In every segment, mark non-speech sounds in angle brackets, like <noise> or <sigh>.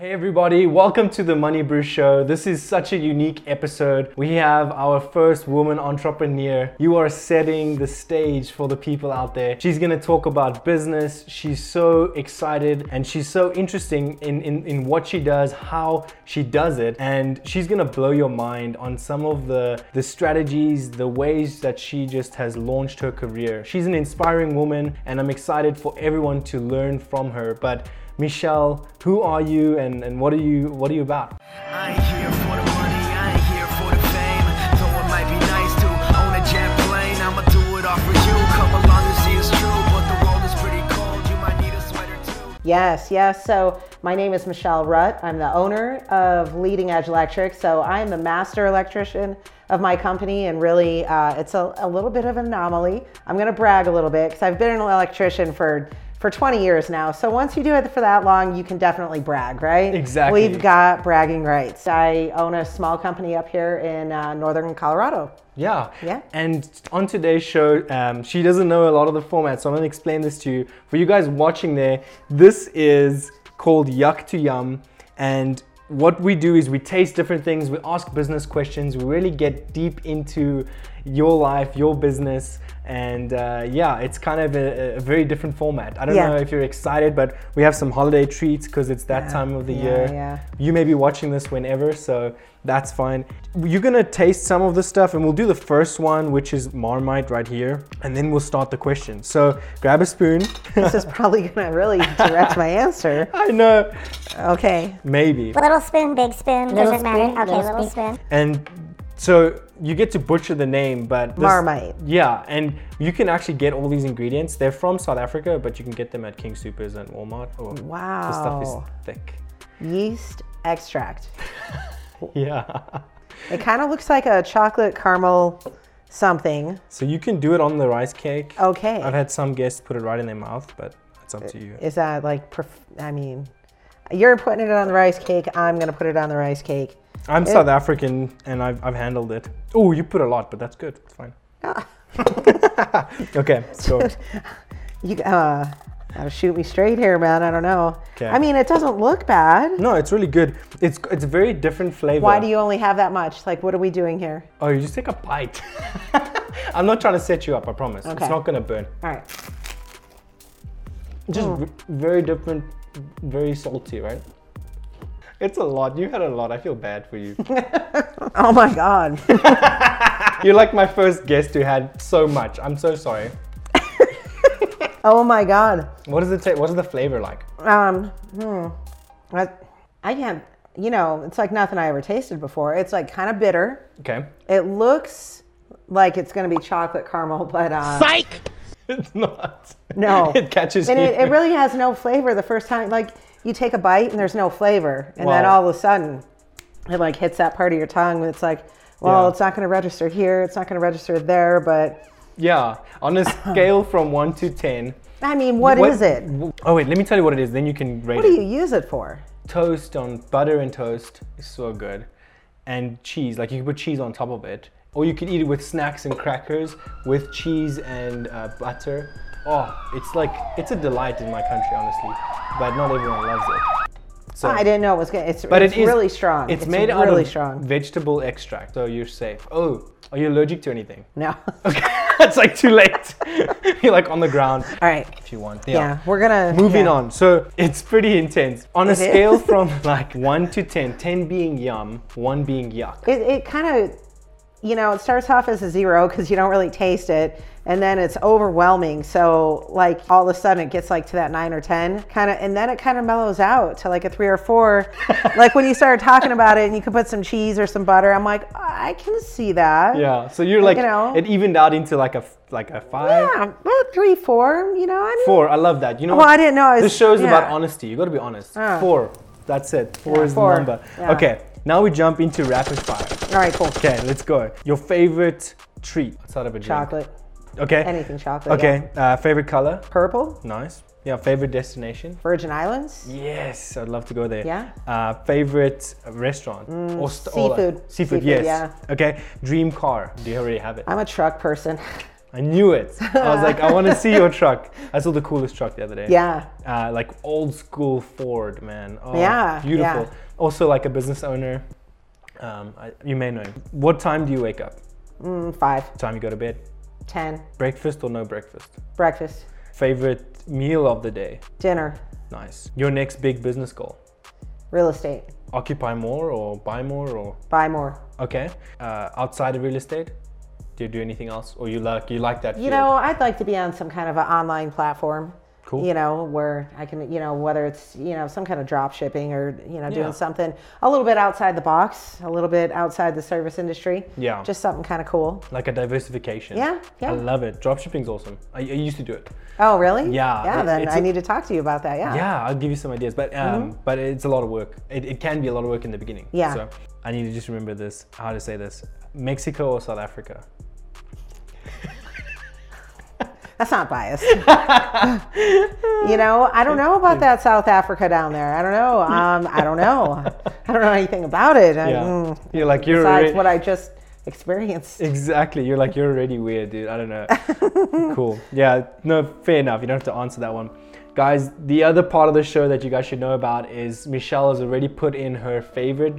Hey everybody, welcome to the Money Brew Show. This is such a unique episode. We have our first woman entrepreneur. You are setting the stage for the people out there. She's gonna talk about business. She's so excited and she's so interesting in, in, in what she does, how she does it, and she's gonna blow your mind on some of the, the strategies, the ways that she just has launched her career. She's an inspiring woman, and I'm excited for everyone to learn from her. But Michelle, who are you and, and what are you what are you about? I ain't for the money, I ain't here for the fame. Though it might be nice to own a jet plane, I'ma do it all for you. Come along and see it's true, but the world is pretty cold. You might need a sweater too. Yes, yes. So my name is Michelle Rutt. I'm the owner of Leading Edge Electric. So I'm the master electrician of my company, and really, uh, it's a, a little bit of an anomaly. I'm going to brag a little bit because I've been an electrician for for 20 years now. So once you do it for that long, you can definitely brag, right? Exactly. We've got bragging rights. I own a small company up here in uh, northern Colorado. Yeah. Yeah. And on today's show, um, she doesn't know a lot of the format, so I'm going to explain this to you. For you guys watching there, this is called Yuck to Yum. And what we do is we taste different things, we ask business questions, we really get deep into your life, your business. And uh, yeah, it's kind of a, a very different format. I don't Yeah. know if you're excited, but we have some holiday treats because it's that Yeah. time of the Yeah, year. yeah. You may be watching this whenever, so that's fine. You're gonna taste some of the stuff, and we'll do the first one, which is Marmite right here, and then we'll start the question. So grab a spoon. This is <laughs> probably going to really direct my answer. I know, Okay. maybe. Little spoon, big spoon, Little doesn't matter. Okay, little little spoon. And so you get to butcher the name, but this- Marmite. Yeah, and you can actually get all these ingredients. They're from South Africa, but you can get them at King Supers and Walmart. Oh, the stuff is thick. Yeast extract. <laughs> Yeah. It kind of looks like a chocolate caramel something. So you can do it on the rice cake. Okay. I've had some guests put it right in their mouth, but it's up to you. Is that like, I mean, you're putting it on the rice cake. I'm going to put it on the rice cake. I'm South African and I've, I've handled it. Oh, you put a lot, but that's good. It's fine. <laughs> okay, so <laughs> You uh, gotta shoot me straight here, man. I don't know. 'Kay. I mean, it doesn't look bad. no, it's really good. It's it's a very different flavor. Why do you only have that much? Like, what are we doing here? Oh, you just take a bite. <laughs> I'm not trying to set you up. I promise. Okay. It's not gonna burn. All right. Just v- very different, very salty, right? It's a lot. You had a lot. I feel bad for you. <laughs> Oh my God. <laughs> You're like my first guest who had so much. I'm so sorry. <laughs> oh my God. What does it take? What is the flavor like? Um, hmm. I, I can't, you know, it's like nothing I ever tasted before. It's like kind of bitter. Okay. It looks like it's going to be chocolate caramel, but uh, It's not. no. It catches and you. it, it really has no flavor the first time. Like you take a bite and there's no flavor, and then all of a sudden, it like hits that part of your tongue. And it's like, well, Yeah. it's not going to register here. It's not going to register there. But Yeah, on a <laughs> scale from one to ten. I mean, what is it? Oh wait, let me tell you what it is. Then you can rate What do it. you use it for? Toast on butter and toast is so good, and cheese. Like you can put cheese on top of it, or you could eat it with snacks and crackers with cheese and uh, butter. Oh, it's like it's a delight in my country, honestly, but not everyone loves it. So, I didn't know it was good. It's, but it's it is really strong. It's, made out really of strong. vegetable extract, so you're safe. Oh, are you allergic to anything? No. <laughs> Okay, <laughs> it's like too late. <laughs> you're like on the ground. All right. if you want. Yeah, we're gonna Moving yeah. on. So it's pretty intense. On a It is. scale from like 1 to 10, 10 being yum, 1 being yuck. It, it kind of, you know, it starts off as a zero because you don't really taste it, and then it's overwhelming. So like all of a sudden it gets like to that nine or ten kind of, and then it kind of mellows out to like a three or four. <laughs> like when you started talking about it, and you could put some cheese or some butter. I'm like, I can see that. Yeah, so you're like, You know. it evened out into like a like a 5. Yeah, well, three, four. You know, I mean, 4. I love that. You know Well. I didn't know I was- This show's about yeah. honesty. You got to be honest. Ah. 4. That's it. 4 Yeah, is four. the number. Yeah. Okay, now we jump into rapid fire. All right, cool. Okay, let's go. Your favorite treat outside of a drink. Chocolate, Okay. anything chocolate. Okay, yeah. uh, favorite color? Purple, Nice. Yeah, favorite destination? Virgin Islands. Yes, I'd love to go there. Yeah. Uh, favorite restaurant or st- or, seafood. seafood, Seafood, yes. yeah. Okay. Dream car. Do you already have it? I'm a truck person. I knew it. I was <laughs> like, I want to see your truck. I saw the coolest truck the other day. Yeah. Uh, like old school Ford, man. Oh, Yeah, Beautiful. yeah. Also, like a business owner. Um, I, you may know him. What time do you wake up? Mm, five, Time you go to bed? 10, Breakfast or no breakfast? breakfast, Favorite meal of the day? dinner, Nice. Your next big business goal? real estate, Occupy more or buy more or buy more. okay? Uh, outside of real estate, do you do anything else, or you like you like that? You field? know, I'd like to be on some kind of an online platform. Cool. You know, where I can, you know, whether it's, you know, some kind of drop shipping or, you know, doing Yeah. something a little bit outside the box, a little bit outside the service industry. Yeah. Just something kind of cool. like a diversification. Yeah, yeah. I love it. Dropshipping's awesome. I, I used to do it. Oh, really? Yeah, Yeah, it- then I a- need to talk to you about that. Yeah. Yeah, I'll give you some ideas, but um, but it's a lot of work. It, it can be a lot of work in the beginning. Yeah. So I need to just remember this. How to say this? Mexico or South Africa? That's not biased. <laughs> you know, I don't know about that South Africa down there. I don't know. Um, I don't know. <laughs> I don't know anything about it. Yeah. You're like you're besides already, what I just experienced. exactly. You're like you're already weird, dude. I don't know. <laughs> cool. Yeah. No, fair enough. You don't have to answer that one. Guys, the other part of the show that you guys should know about is Michelle has already put in her favorite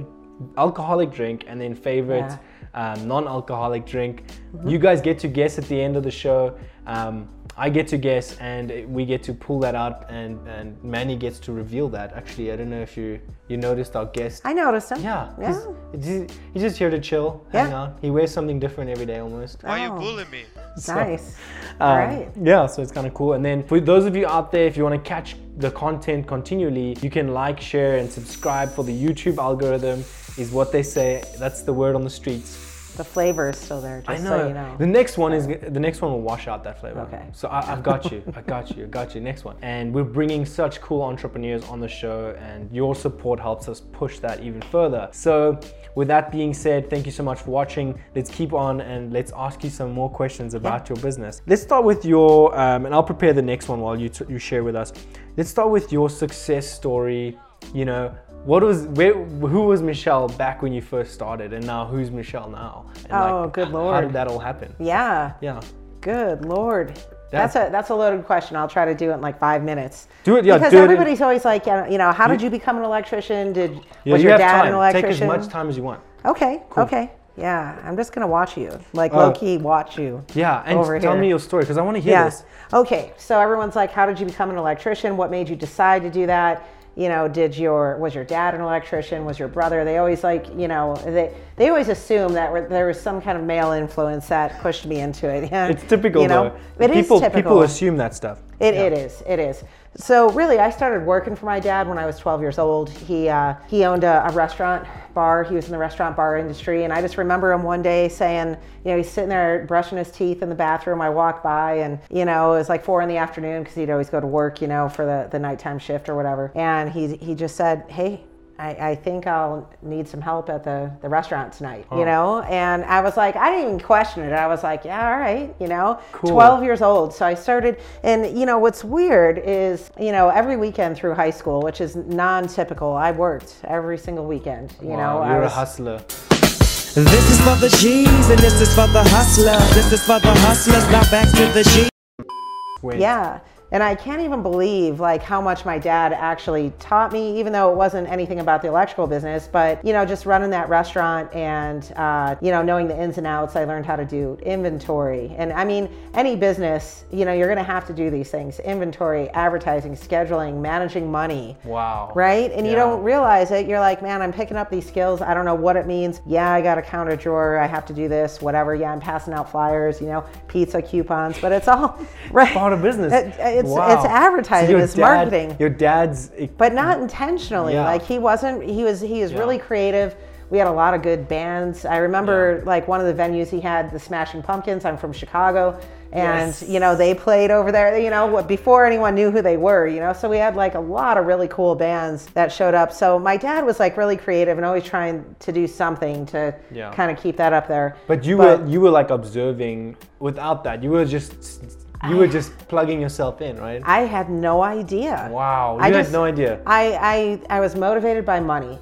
alcoholic drink and then favorite um, non-alcoholic drink. You guys get to guess at the end of the show. Um, I get to guess, and we get to pull that out, and and Manny gets to reveal that. Actually, I don't know if you you noticed our guest. I noticed him. Yeah, Yeah. He's, he's, he's just here to chill, hang Yeah. out. He wears something different every day almost. Why Oh. you bullying me? So, Nice. um, All right. Yeah, so it's kind of cool. And then for those of you out there, if you want to catch the content continually, you can like, share, and subscribe for the YouTube algorithm, is what they say. That's the word on the streets. The flavor is still there, just I know. so you know. The next one is the next one will wash out that flavor. Okay. So I, I've got you. I got you. I got you. Next one. And we're bringing such cool entrepreneurs on the show, and your support helps us push that even further. So. With that being said, thank you so much for watching. Let's keep on and let's ask you some more questions about your business. Let's start with your, um, and I'll prepare the next one while you, t- you share with us. Let's start with your success story. You know, what was, where, who was Michelle back when you first started, and now who's Michelle now? And Oh, good lord! How did that all happen? Yeah. Yeah. Good lord. That's a that's a loaded question. I'll try to do it in like five minutes. Do it, yeah, Because do it everybody's always like, you know, how did you become an electrician? Did Yeah, was you your dad time. an electrician? Take as much time as you want. Okay. Cool. Okay. Yeah. I'm just gonna watch you, like Uh, low key watch you. Yeah, and Over tell here. me your story because I want to hear Yeah. this. Okay. So everyone's like, how did you become an electrician? What made you decide to do that? You know, did your was your dad an electrician? Was your brother? They always like, you know, they they always assume that we're- there was some kind of male influence that pushed me into it. Yeah. <laughs> It's typical You know, though. it is people typical. people assume that stuff. It, Yeah. it is. It is. So really, I started working for my dad when I was 12 years old. He uh, he owned a, a restaurant bar. He was in the restaurant bar industry, and I just remember him one day saying, you know, he's sitting there brushing his teeth in the bathroom. I walked by, and you know, it was like four in the afternoon because he'd always go to work, you know, for the the nighttime shift or whatever. And he he just said, hey. I, I think I'll need some help at the, the restaurant tonight, you oh. know? And I was like, I didn't even question it. I was like, yeah, all right, you know? Cool. 12 years old. So I started, and you know, what's weird is, you know, every weekend through high school, which is non typical, I worked every single weekend, you know? Wow, I you're a was- hustler. This is for the G's and this is for the hustlers. This is for the hustlers. Now back to the G's. Wait. Yeah. And I can't even believe like how much my dad actually taught me, even though it wasn't anything about the electrical business, but you know, just running that restaurant and uh, you know, knowing the ins and outs, I learned how to do inventory. And I mean, any business, you know, you're gonna have to do these things: inventory, advertising, scheduling, managing money. Wow. Right? And you don't realize it. You're like, man, I'm picking up these skills. I don't know what it means. Yeah, I got a counter drawer. I have to do this, whatever. Yeah, I'm passing out flyers, you know, pizza coupons, but it's all <laughs> right. Part of business. It- it's Wow. it's advertising, So it's dad- marketing, Your dad's but not intentionally. Yeah. Like he wasn't. He was. He was Yeah. really creative. We had a lot of good bands. I remember like one of the venues he had, the Smashing Pumpkins. I'm from Chicago, and Yes. you know they played over there. You know before anyone knew who they were. You know, so we had like a lot of really cool bands that showed up. So my dad was like really creative and always trying to do something to Yeah. kind of keep that up there. But you But- were you were like observing without that. You were just you were just plugging yourself in, right? I had no idea. Wow. You I had just- no idea. I, I I was motivated by money.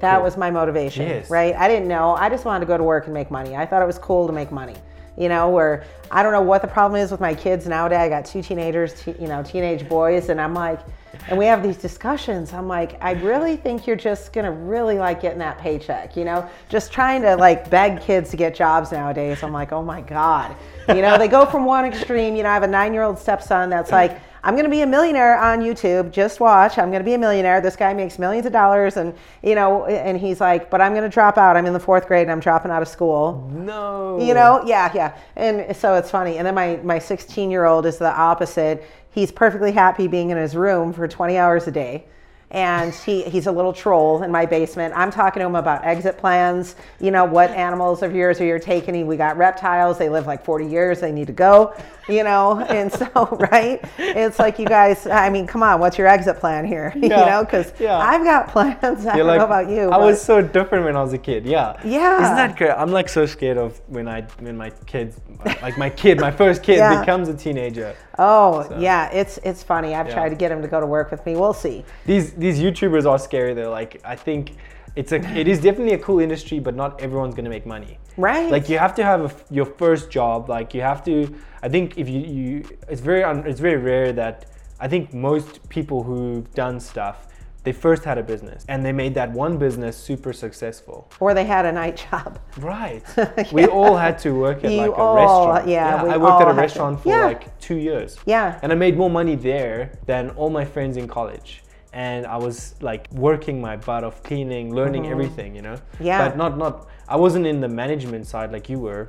That Cool. was my motivation, Yes. right? I didn't know. I just wanted to go to work and make money. I thought it was cool to make money. You know, where I don't know what the problem is with my kids nowadays. I got two teenagers, te- you know, teenage boys, and I'm like, and we have these discussions. I'm like, I really think you're just gonna really like getting that paycheck, you know, just trying to like beg kids to get jobs nowadays. I'm like, oh my God. You know, they go from one extreme, you know, I have a nine year old stepson that's like, I'm going to be a millionaire on YouTube. Just watch. I'm going to be a millionaire. This guy makes millions of dollars. And, you know, and he's like, but I'm going to drop out. I'm in the fourth grade and I'm dropping out of school. No. You know, yeah, yeah. And so it's funny. And then my, my 16 year old is the opposite. He's perfectly happy being in his room for 20 hours a day. And he, he's a little troll in my basement. I'm talking to him about exit plans. You know, what animals of yours are you taking? We got reptiles. They live like 40 years. They need to go, you know? And so, <laughs> right? It's like, you guys, I mean, come on, what's your exit plan here? <laughs> you know, because yeah. I've got plans. I You're don't know about you. I but- was so different when I was a kid. Yeah. Yeah. Isn't that great? I'm like so scared of when I when my kids like my kid, my first kid <laughs> Yeah. becomes a teenager. Oh yeah, it's it's funny. I've Yeah. tried to get him to go to work with me. We'll see. These these YouTubers are scary though. Like I think it's a it is definitely a cool industry, but not everyone's gonna make money. Right. Like you have to have a your first job. Like you have to. I think if you you it's very un, it's very rare that I think most people who've done stuff they first had a business and they made that one business super successful. Or they had a night job. <laughs> Right. <laughs> We all had to work at You like a all- restaurant. yeah, we I worked at a to. restaurant for Yeah. like two years. Yeah. And I made more money there than all my friends in college. And I was like working my butt off cleaning, learning everything, you know? Mm-hmm. Yeah. But not not I wasn't in the management side like you were.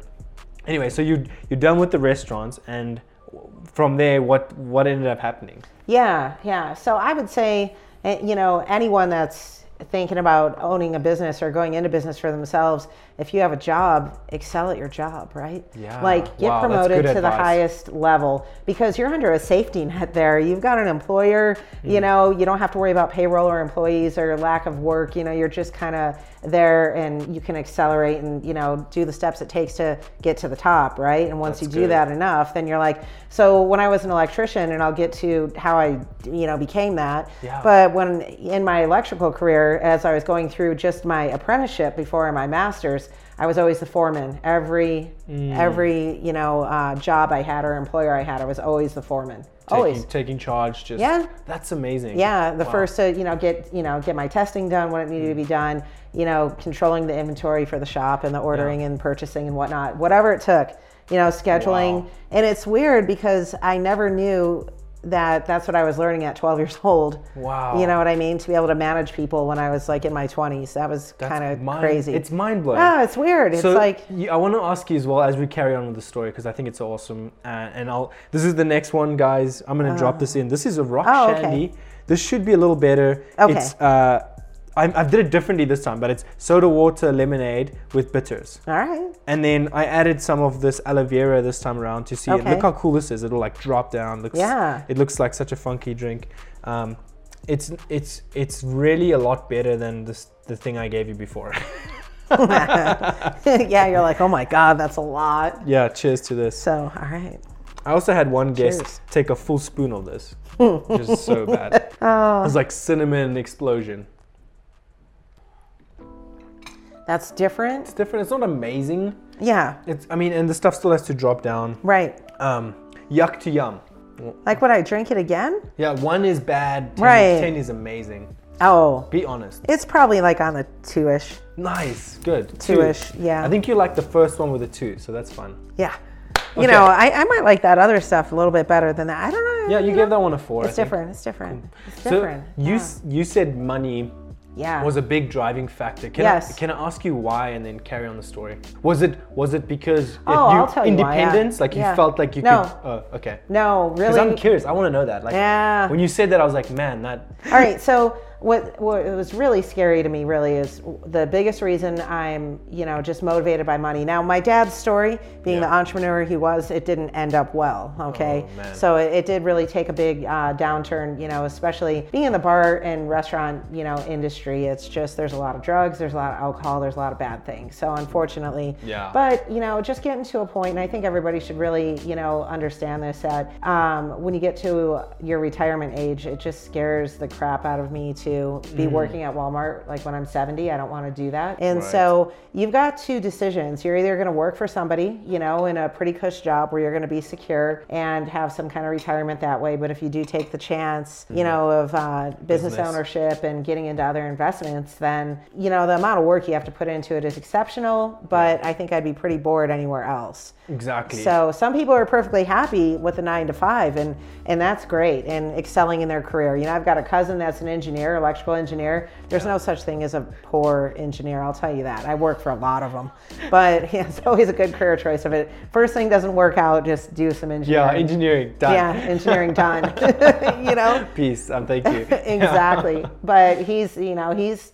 Anyway, so you you're done with the restaurants and from there what what ended up happening? Yeah, yeah. So I would say, you know, anyone that's thinking about owning a business or going into business for themselves, if you have a job, excel at your job, right? Yeah. Like get Wow, promoted to the highest level because you're under a safety net there. You've got an employer, Mm. you know, you don't have to worry about payroll or employees or lack of work. You know, you're just kind of there and you can accelerate and, you know, do the steps it takes to get to the top, right? And once That's you do good. that enough, then you're like, so when I was an electrician, and I'll get to how I, you know, became that. Yeah. But when in my electrical career, as I was going through just my apprenticeship before my master's, I was always the foreman. Every Mm. every you know uh, job I had or employer I had, I was always the foreman. Taking, always. taking charge just Yeah. that's amazing. Yeah, the Wow. first to you know get you know get my testing done when it needed to be done. You know, controlling the inventory for the shop and the ordering and purchasing and whatnot, whatever it took. You know, scheduling. Wow. And it's weird because I never knew that that's what I was learning at 12 years old. Wow. You know what I mean? To be able to manage people when I was like in my 20s, that was kind of crazy. It's mind blowing. Ah, it's weird. It's so like I want to ask you as well as we carry on with the story because I think it's awesome. Uh, and I'll. This is the next one, guys. I'm gonna drop this in. This is a rock Oh, okay. shandy. This should be a little better. Okay. It's. Uh, I, I did it differently this time, but it's soda water lemonade with bitters. all right. And then I added some of this aloe vera this time around to see it. Okay. Look how cool this is. It'll like drop down. Looks, Yeah. It looks like such a funky drink. Um, it's it's it's really a lot better than this the thing I gave you before. <laughs> <laughs> yeah, you're like, oh my god, that's a lot. yeah. Cheers to this. So, all right. I also had one guest Cheers. take a full spoon of this, <laughs> which is so bad. oh. It was like cinnamon explosion. That's different. It's different. It's not amazing. Yeah, It's I mean, and the stuff still has to drop down. right. Um, yuck to yum. Like, would I drink it again? Yeah, one is bad. Ten, Right. ten is amazing. Oh, Be honest. it's probably like on the two ish. Nice, good. Two-ish, yeah. I think you like the first one with a two, so that's fun. Yeah. You know, I, I might like that other stuff a little bit better than that. I don't know. Yeah, you gave that one a four. It's different. It's different. It's So different. you yeah. s you said money yeah. was a big driving factor. Can Yes. I can I ask you why and then carry on the story? Was it was it because Oh, you I'll tell you why, yeah. independence, like you Yeah. felt like you No. could? Oh, okay. no, really. Because. I'm curious. I want to know that. Like, Yeah. when you said that, I was like, man, that. All right, so what what was really scary to me really is the biggest reason I'm you know just motivated by money. Now my dad's story, being Yeah. the entrepreneur he was, it didn't end up well. Okay, Oh, so it, it did really take a big uh, downturn. You know, especially being in the bar and restaurant you know industry. It's just there's a lot of drugs, there's a lot of alcohol, there's a lot of bad things. So unfortunately, Yeah. But you know, just getting to a point, and I think everybody should really you know understand this that um, when you get to your retirement age, it just scares the crap out of me to to be Mm-hmm. working at Walmart like when I'm 70. I don't want to do that. And Right. so you've got two decisions. You're either going to work for somebody, you know, in a pretty cush job where you're going to be secure and have some kind of retirement that way. But if you do take the chance, you know, of uh, business, Business. ownership and getting into other investments, then, you know, the amount of work you have to put into it is exceptional. But I think I'd be pretty bored anywhere else. Exactly. So some people are perfectly happy with the nine to five, and and that's great, and excelling in their career. You know, I've got a cousin that's an engineer, electrical engineer. There's no such thing as a poor engineer. I'll tell you that. I work for a lot of them, but yeah, <laughs> it's always a good career choice. If it first thing doesn't work out, just do some engineering. yeah, engineering. done. Yeah, engineering done. <laughs> you know, <laughs> Peace. Um, thank you. exactly. But he's, you know, he's,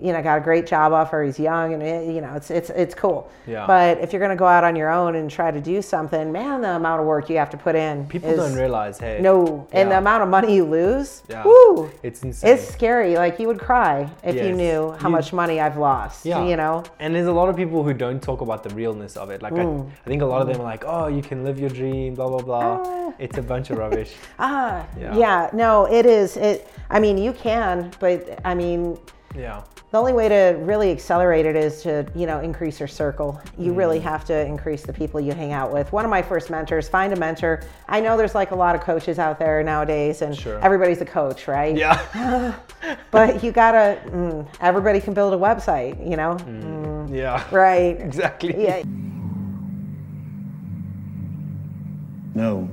you know, got a great job offer. He's young, and it, you know, it's it's it's cool. Yeah. But if you're going to go out on your own and try to do something, man, the amount of work you have to put in. People don't realize. Hey. No, and the amount of money you lose. Yeah. Woo. It's insane. It's scary. Like you would cry if you knew how You- much money I've lost. Yeah. You know. And there's a lot of people who don't talk about the realness of it. Like, Mm. I, I think a lot of them are like, oh, you can live your dream, blah, blah, blah. Ah. It's a bunch of rubbish. <laughs> Ah. Yeah. Yeah. No, it is. It. I mean, you can, but I mean, Yeah. The only way to really accelerate it is to, you know, increase your circle. You really Mm. have to increase the people you hang out with. One of my first mentors, find a mentor. I know there's like a lot of coaches out there nowadays, and Sure. everybody's a coach, right? Yeah. <laughs> But you gotta, mm, everybody can build a website, you know? Mm, yeah. right. <laughs> Exactly. Yeah. No.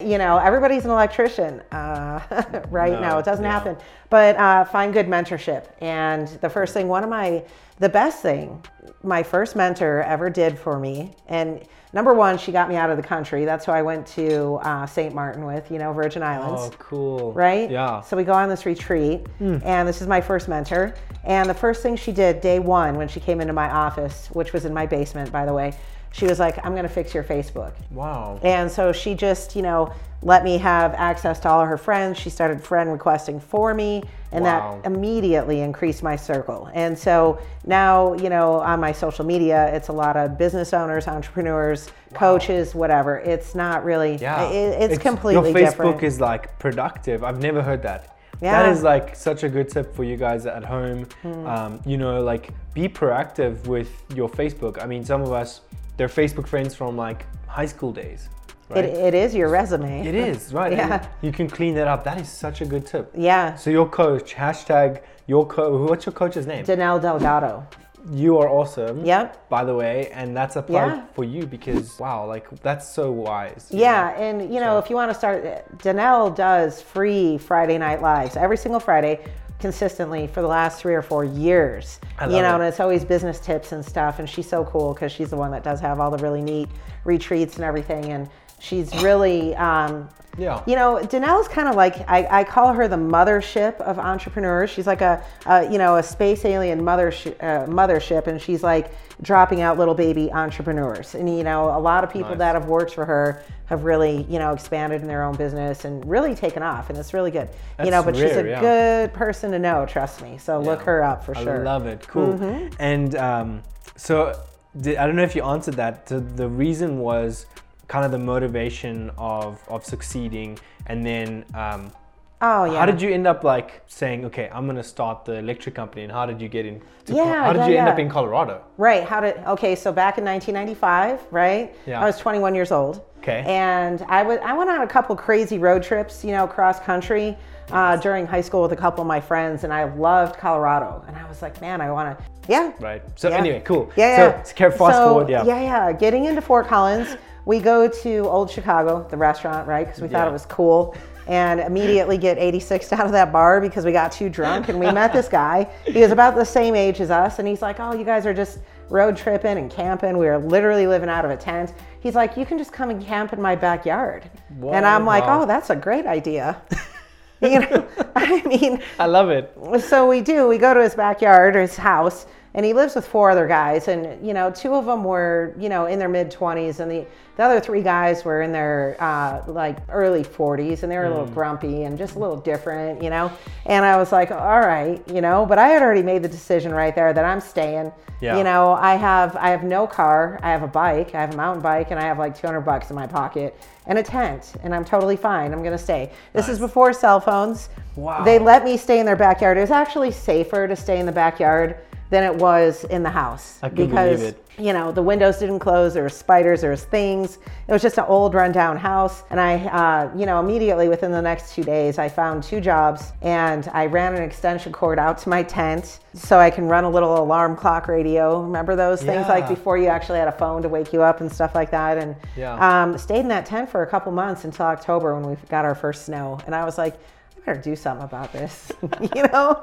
You know, everybody's an electrician uh, <laughs> right No, now. It doesn't yeah. happen. But uh, find good mentorship. And the first thing, one of my, the best thing my first mentor ever did for me, and number one, she got me out of the country. That's who I went to uh, St. Martin with, you know, Virgin Islands Oh, cool. right? Yeah. So we go on this retreat, and this is my first mentor. And the first thing she did day one when she came into my office, which was in my basement, by the way, she was like, I'm going to fix your Facebook. Wow. And so she just, you know, let me have access to all of her friends. She started friend requesting for me, and Wow. that immediately increased my circle. And so now, you know, on my social media, it's a lot of business owners, entrepreneurs, coaches, whatever. It's not really, Yeah. it- it's, completely Your Facebook different. is like productive. I've never heard that. Yeah. That is like such a good tip for you guys at home. Hmm. Um, you know, like be proactive with your Facebook. I mean, some of us, they're Facebook friends from like high school days. Right? it, it is your resume. It is, <laughs> right? and Yeah. You can clean that up. That is such a good tip. Yeah. So your coach, hashtag your coach, what's your coach's name? Danelle Delgado. You are awesome. Yep. By the way, and that's a plug Yeah. for you because wow, like that's so wise. Yeah, know? and you know, if you want to start, uh, Danelle does free Friday Night Lives every single Friday, consistently for the last three or four years. You know, it. and it's always business tips and stuff. And she's so cool because she's the one that does have all the really neat retreats and everything. And she's really, um, Yeah. you know, Danelle's kind of like I, I call her the mothership of entrepreneurs. She's like a, a you know a space alien mothership, uh, mothership, and she's like dropping out little baby entrepreneurs. And you know, a lot of people Nice. that have worked for her have really you know expanded in their own business and really taken off, and it's really good. you know, That's but she's a yeah. good person to know. Trust me. So look her up for I sure. Mm-hmm. love it. Cool. And um, so di- I don't know if you answered that. The, the reason was kind of the motivation of of succeeding, and then um, oh yeah. how did you end up like saying, okay, I'm gonna start the electric company, and how did you get in? Yeah, how did yeah, you end up in Colorado? Right. How did? Okay. So back in 1995, right? Yeah. I was 21 years old. Okay. And I was I went on a couple crazy road trips, you know, cross country uh, during high school with a couple of my friends, and I loved Colorado. And I was like, man, I want to. Yeah. Right. So Yeah. anyway, cool. Yeah, So yeah. carry- fast So, forward. Yeah. Yeah, yeah. Getting into Fort Collins, we go to Old Chicago, the restaurant, right? Because we thought Yeah. it was cool. And immediately get 86 out of that bar because we got too drunk. And we met this guy. He was about the same age as us. And he's like, Oh, you guys are just road tripping and camping. We were literally living out of a tent. He's like, You can just come and camp in my backyard. And I'm like, Wow. Oh, that's a great idea. <laughs> you know, <laughs> I mean, I love it. so we do. We go to his backyard or his house, and he lives with four other guys, and you know, two of them were you know in their mid 20s, and the the other three guys were in their uh, like early 40s, and they were a Mm. little grumpy and just a little different, you know. And I was like, all right, you know, but I had already made the decision right there that I'm staying. Yeah. You know, I have I have no car, I have a bike, I have a mountain bike, and I have like 200 bucks in my pocket and a tent, and I'm totally fine. I'm gonna stay. This is before cell phones. Wow. They let me stay in their backyard. It was actually safer to stay in the backyard than it was in the house because you know the windows didn't close. There were spiders. There was things. It was just an old, rundown house. And I, uh, you know, immediately within the next two days, I found two jobs and I ran an extension cord out to my tent so I can run a little alarm clock radio. Remember those things like before you actually had a phone to wake you up and stuff like that. And Yeah. um, stayed in that tent for a couple months until October when we got our first snow. And I was like, better do something about this, <laughs> you know,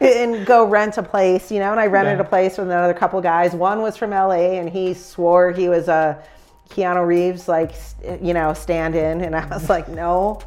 and go rent a place, you know. And I rented Yeah. a place with another couple guys. One was from LA, and he swore he was a Keanu Reeves, like you know, stand-in, and I was like, no,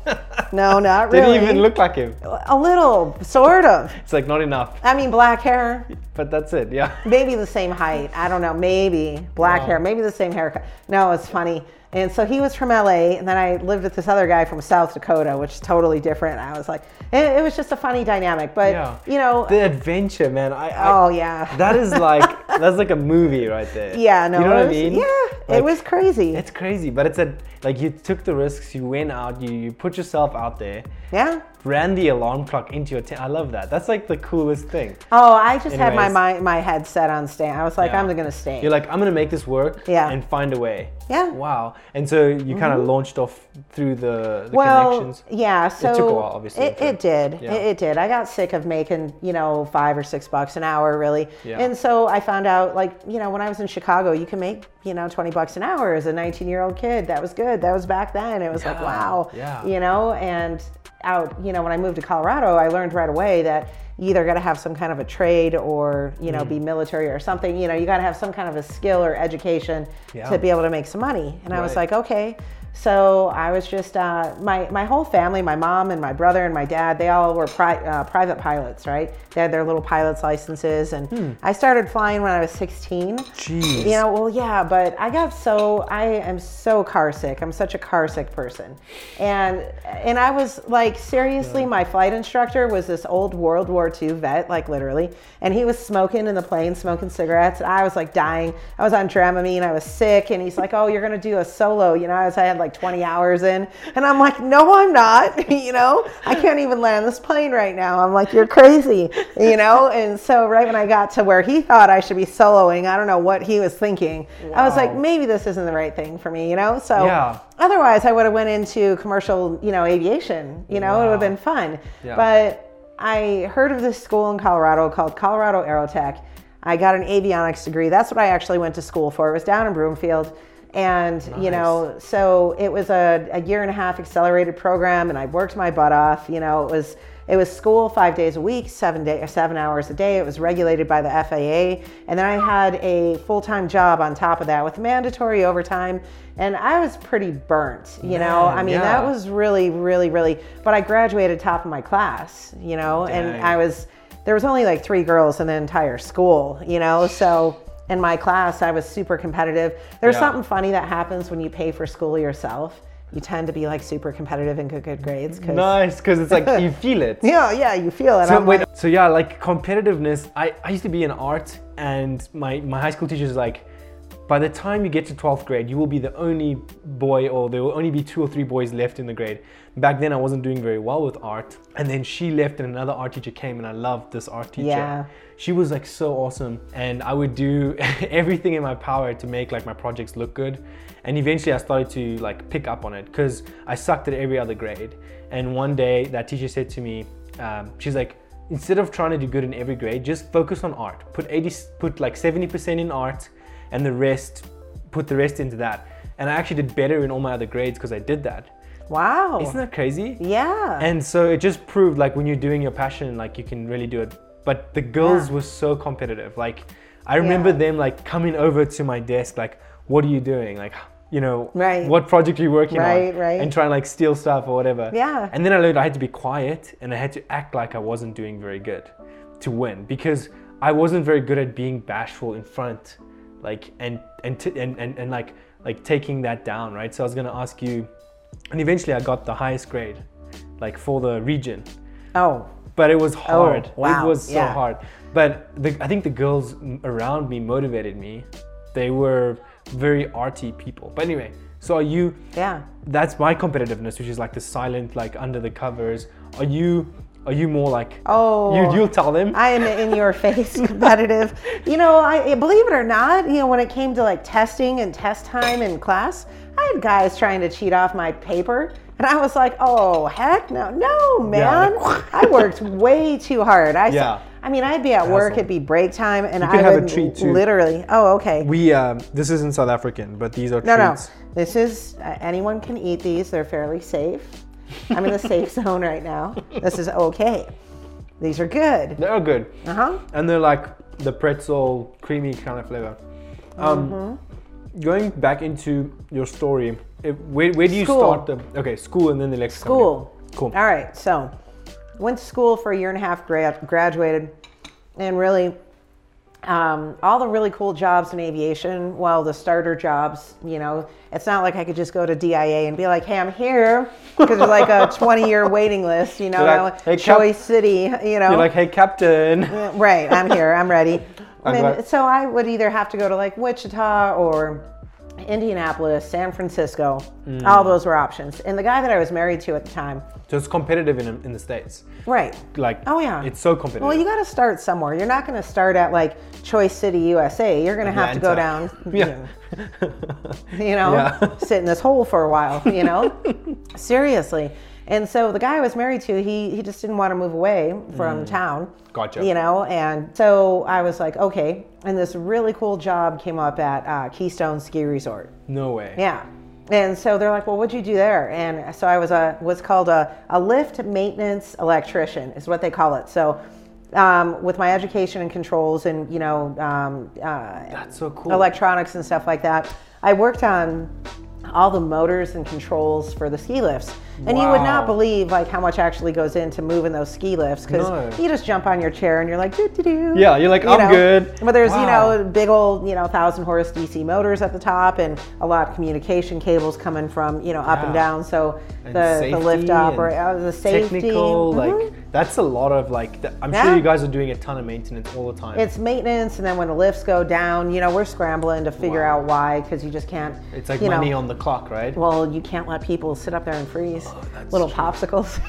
no, not really. Didn't even look like him. a little, sort of. <laughs> It's like not enough, I mean, black hair, but that's it. Yeah. maybe the same height. I don't know. Maybe black Wow. hair. Maybe the same haircut. No, it's funny. And so he was from LA, and then I lived with this other guy from South Dakota, which is totally different. I was like, it, it was just a funny dynamic. But Yeah. you know, The adventure, man. I, I oh yeah, That is like <laughs> that's like a movie right there. yeah. No, you know it what I mean? Yeah, Like, it was crazy. It's crazy, but it's a like you took the risks. You went out. You you put yourself out there. yeah. Ran the alarm clock into your tent. I love that. That's like the coolest thing. Oh, I just had my, my my head set on staying. I was like, Yeah. I'm gonna stay. You're like, I'm gonna make this work. Yeah. And find a way. Yeah. Wow. And so you kind of mm-hmm. launched off through the, the well, connections. yeah. So it took a while, obviously, It, it did. Yeah. It, it did. I got sick of making, you know, five or six bucks an hour, really. Yeah. And so I found out, like, you know, when I was in Chicago, you can make, you know, 20 bucks an hour as a 19 year old kid. That was good. That was back then. It was like, wow. Yeah. You know, and out, you know, when I moved to Colorado, I learned right away that you either got to have some kind of a trade or, you know, be Mm. military or something. You know, you got to have some kind of a skill or education Yeah. to be able to make some money. And I was like, okay. So I was just uh, my my whole family, my mom and my brother and my dad. They all were pri- uh, private pilots, right? They had their little pilot's licenses, and Hmm. I started flying when I was 16. Jeez. You know, well, yeah, but I got so I am so car sick. I'm such a car sick person, and and I was like, seriously, my flight instructor was this old World War II vet, like literally, and he was smoking in the plane, smoking cigarettes. And I was like dying. I was on Dramamine. I was sick, and he's like, "Oh, you're gonna do a solo," you know. I was I had like 20 hours in, and I'm like, "No, I'm not." <laughs> you know, I can't even land this plane right now. I'm like, "You're crazy," you know. And so right when I got to where he thought I should be soloing, I don't know what he was thinking. I was like, maybe this isn't the right thing for me, you know. So Yeah. otherwise, I would have went into commercial, you know, aviation. You know, it would have been fun. Yeah. But I heard of this school in Colorado called Colorado Aerotech. I got an avionics degree. That's what I actually went to school for. It was down in Broomfield. And, you know, so it was a, a year and a half accelerated program and I worked my butt off. You know, it was it was school five days a week, seven day, seven hours a day. It was regulated by the FAA, and then I had a full time job on top of that with mandatory overtime. And I was pretty burnt. You know, I mean, yeah. that was really, really, really. But I graduated top of my class. You know, Dang. and I was there was only like three girls in the entire school. You know, so. In my class, I was super competitive. There's Yeah. something funny that happens when you pay for school yourself. You tend to be like super competitive and get good grades. 'cause- Nice, because it's like you feel it. <laughs> yeah, yeah, you feel it. So wait, like, so yeah, like competitiveness. I, I used to be in art, and my my high school teacher's like, by the time you get to 12th grade, you will be the only boy, or there will only be two or three boys left in the grade. Back then, I wasn't doing very well with art, and then she left, and another art teacher came, and I loved this art teacher. Yeah. She was like so awesome, and I would do <laughs> everything in my power to make like my projects look good. And eventually, I started to like pick up on it because I sucked at every other grade. And one day, that teacher said to me, um, she's like, instead of trying to do good in every grade, just focus on art. Put 80, put like 70% in art, and the rest, put the rest into that. And I actually did better in all my other grades because I did that. wow. Isn't that crazy? yeah. And so it just proved like when you're doing your passion, like you can really do it. But the girls Yeah. were so competitive. Like I remember Yeah. them like coming over to my desk, like, what are you doing? Like, you know, Right. what project are you working Right, on? right. And try and like steal stuff or whatever. Yeah. And then I learned I had to be quiet and I had to act like I wasn't doing very good to win because I wasn't very good at being bashful in front, like and and t- and, and and like like taking that down, right? So I was gonna ask you, and eventually I got the highest grade, like for the region, Oh, but it was oh, hard. wow, It was so yeah. hard. But the, I think the girls around me motivated me. They were very arty people. But anyway, so are you? yeah. That's my competitiveness, which is like the silent, like under the covers. Are you? Are you more like? Oh. you you'll tell them. I am in your face <laughs> competitive. You know, I believe it or not, you know, when it came to like testing and test time in class, I had guys trying to cheat off my paper. And I was like, oh, heck no, no, man. <laughs> Yeah. I worked way too hard. I, Yeah. I mean, I'd be at work, it'd be break time, and You I can have a would treat, too. literally, oh, okay. We um, this isn't South African, but these are No, no. This is uh, anyone can eat these. They're fairly safe. I'm in the safe zone right now. This is okay. These are good. They're good, Uh huh. and they're like the pretzel, creamy kind of flavor. Um, Mm-hmm. Going back into your story, if, where, where do you School. start the? Okay, school, and then the next School. Cool. All right. So, went to school for a year and a half. Grad, graduated, and really, um, all the really cool jobs in aviation. Well, the starter jobs. You know, it's not like I could just go to DIA and be like, "Hey, I'm here," because there's like a <laughs> 20 year waiting list. You know, like, "Hey, Cap- Choice City. You know, You're like, hey, Captain. <laughs> right i'm here i'm ready <laughs> I'm And so i would either have to go to like wichita or indianapolis san francisco Mm. all those were options and the guy that i was married to at the time So it's competitive in, in the states. right Like, Oh, yeah. it's so competitive. well you got to start somewhere you're not going to start at like choice city usa you're going to have to go down. <laughs> Yeah. <laughs> you know, Yeah. sit in this hole for a while, you know? <laughs> Seriously. And so the guy I was married to, he, he just didn't want to move away from town. Mm. Gotcha. You know, and so I was like, okay. And this really cool job came up at uh, Keystone Ski Resort. no way. Yeah. And so they're like, well, what'd you do there? And so I was a what's called a, a lift maintenance electrician is what they call it. So um, with my education and controls and you know um, uh, That's so cool. electronics and stuff like that, I worked on all the motors and controls for the ski lifts. And you would not believe like how much actually goes into moving those ski lifts because No. you just jump on your chair and you're like doo doo doo. Yeah, you're like, "I'm good." But there's Wow. you know big old you know thousand horse DC motors at the top and a lot of communication cables coming from you know up and down. So And the the lift up or uh, the safety, Technical, Mhm. like that's a lot of like. th- I'm Yeah. sure you guys are doing a ton of maintenance all the time. it's maintenance, and then when the lifts go down, you know we're scrambling to figure Wow. out why because you just can't. It's like money know, on the clock, right? Well, you can't let people sit up there and freeze. Oh, Little true. popsicles.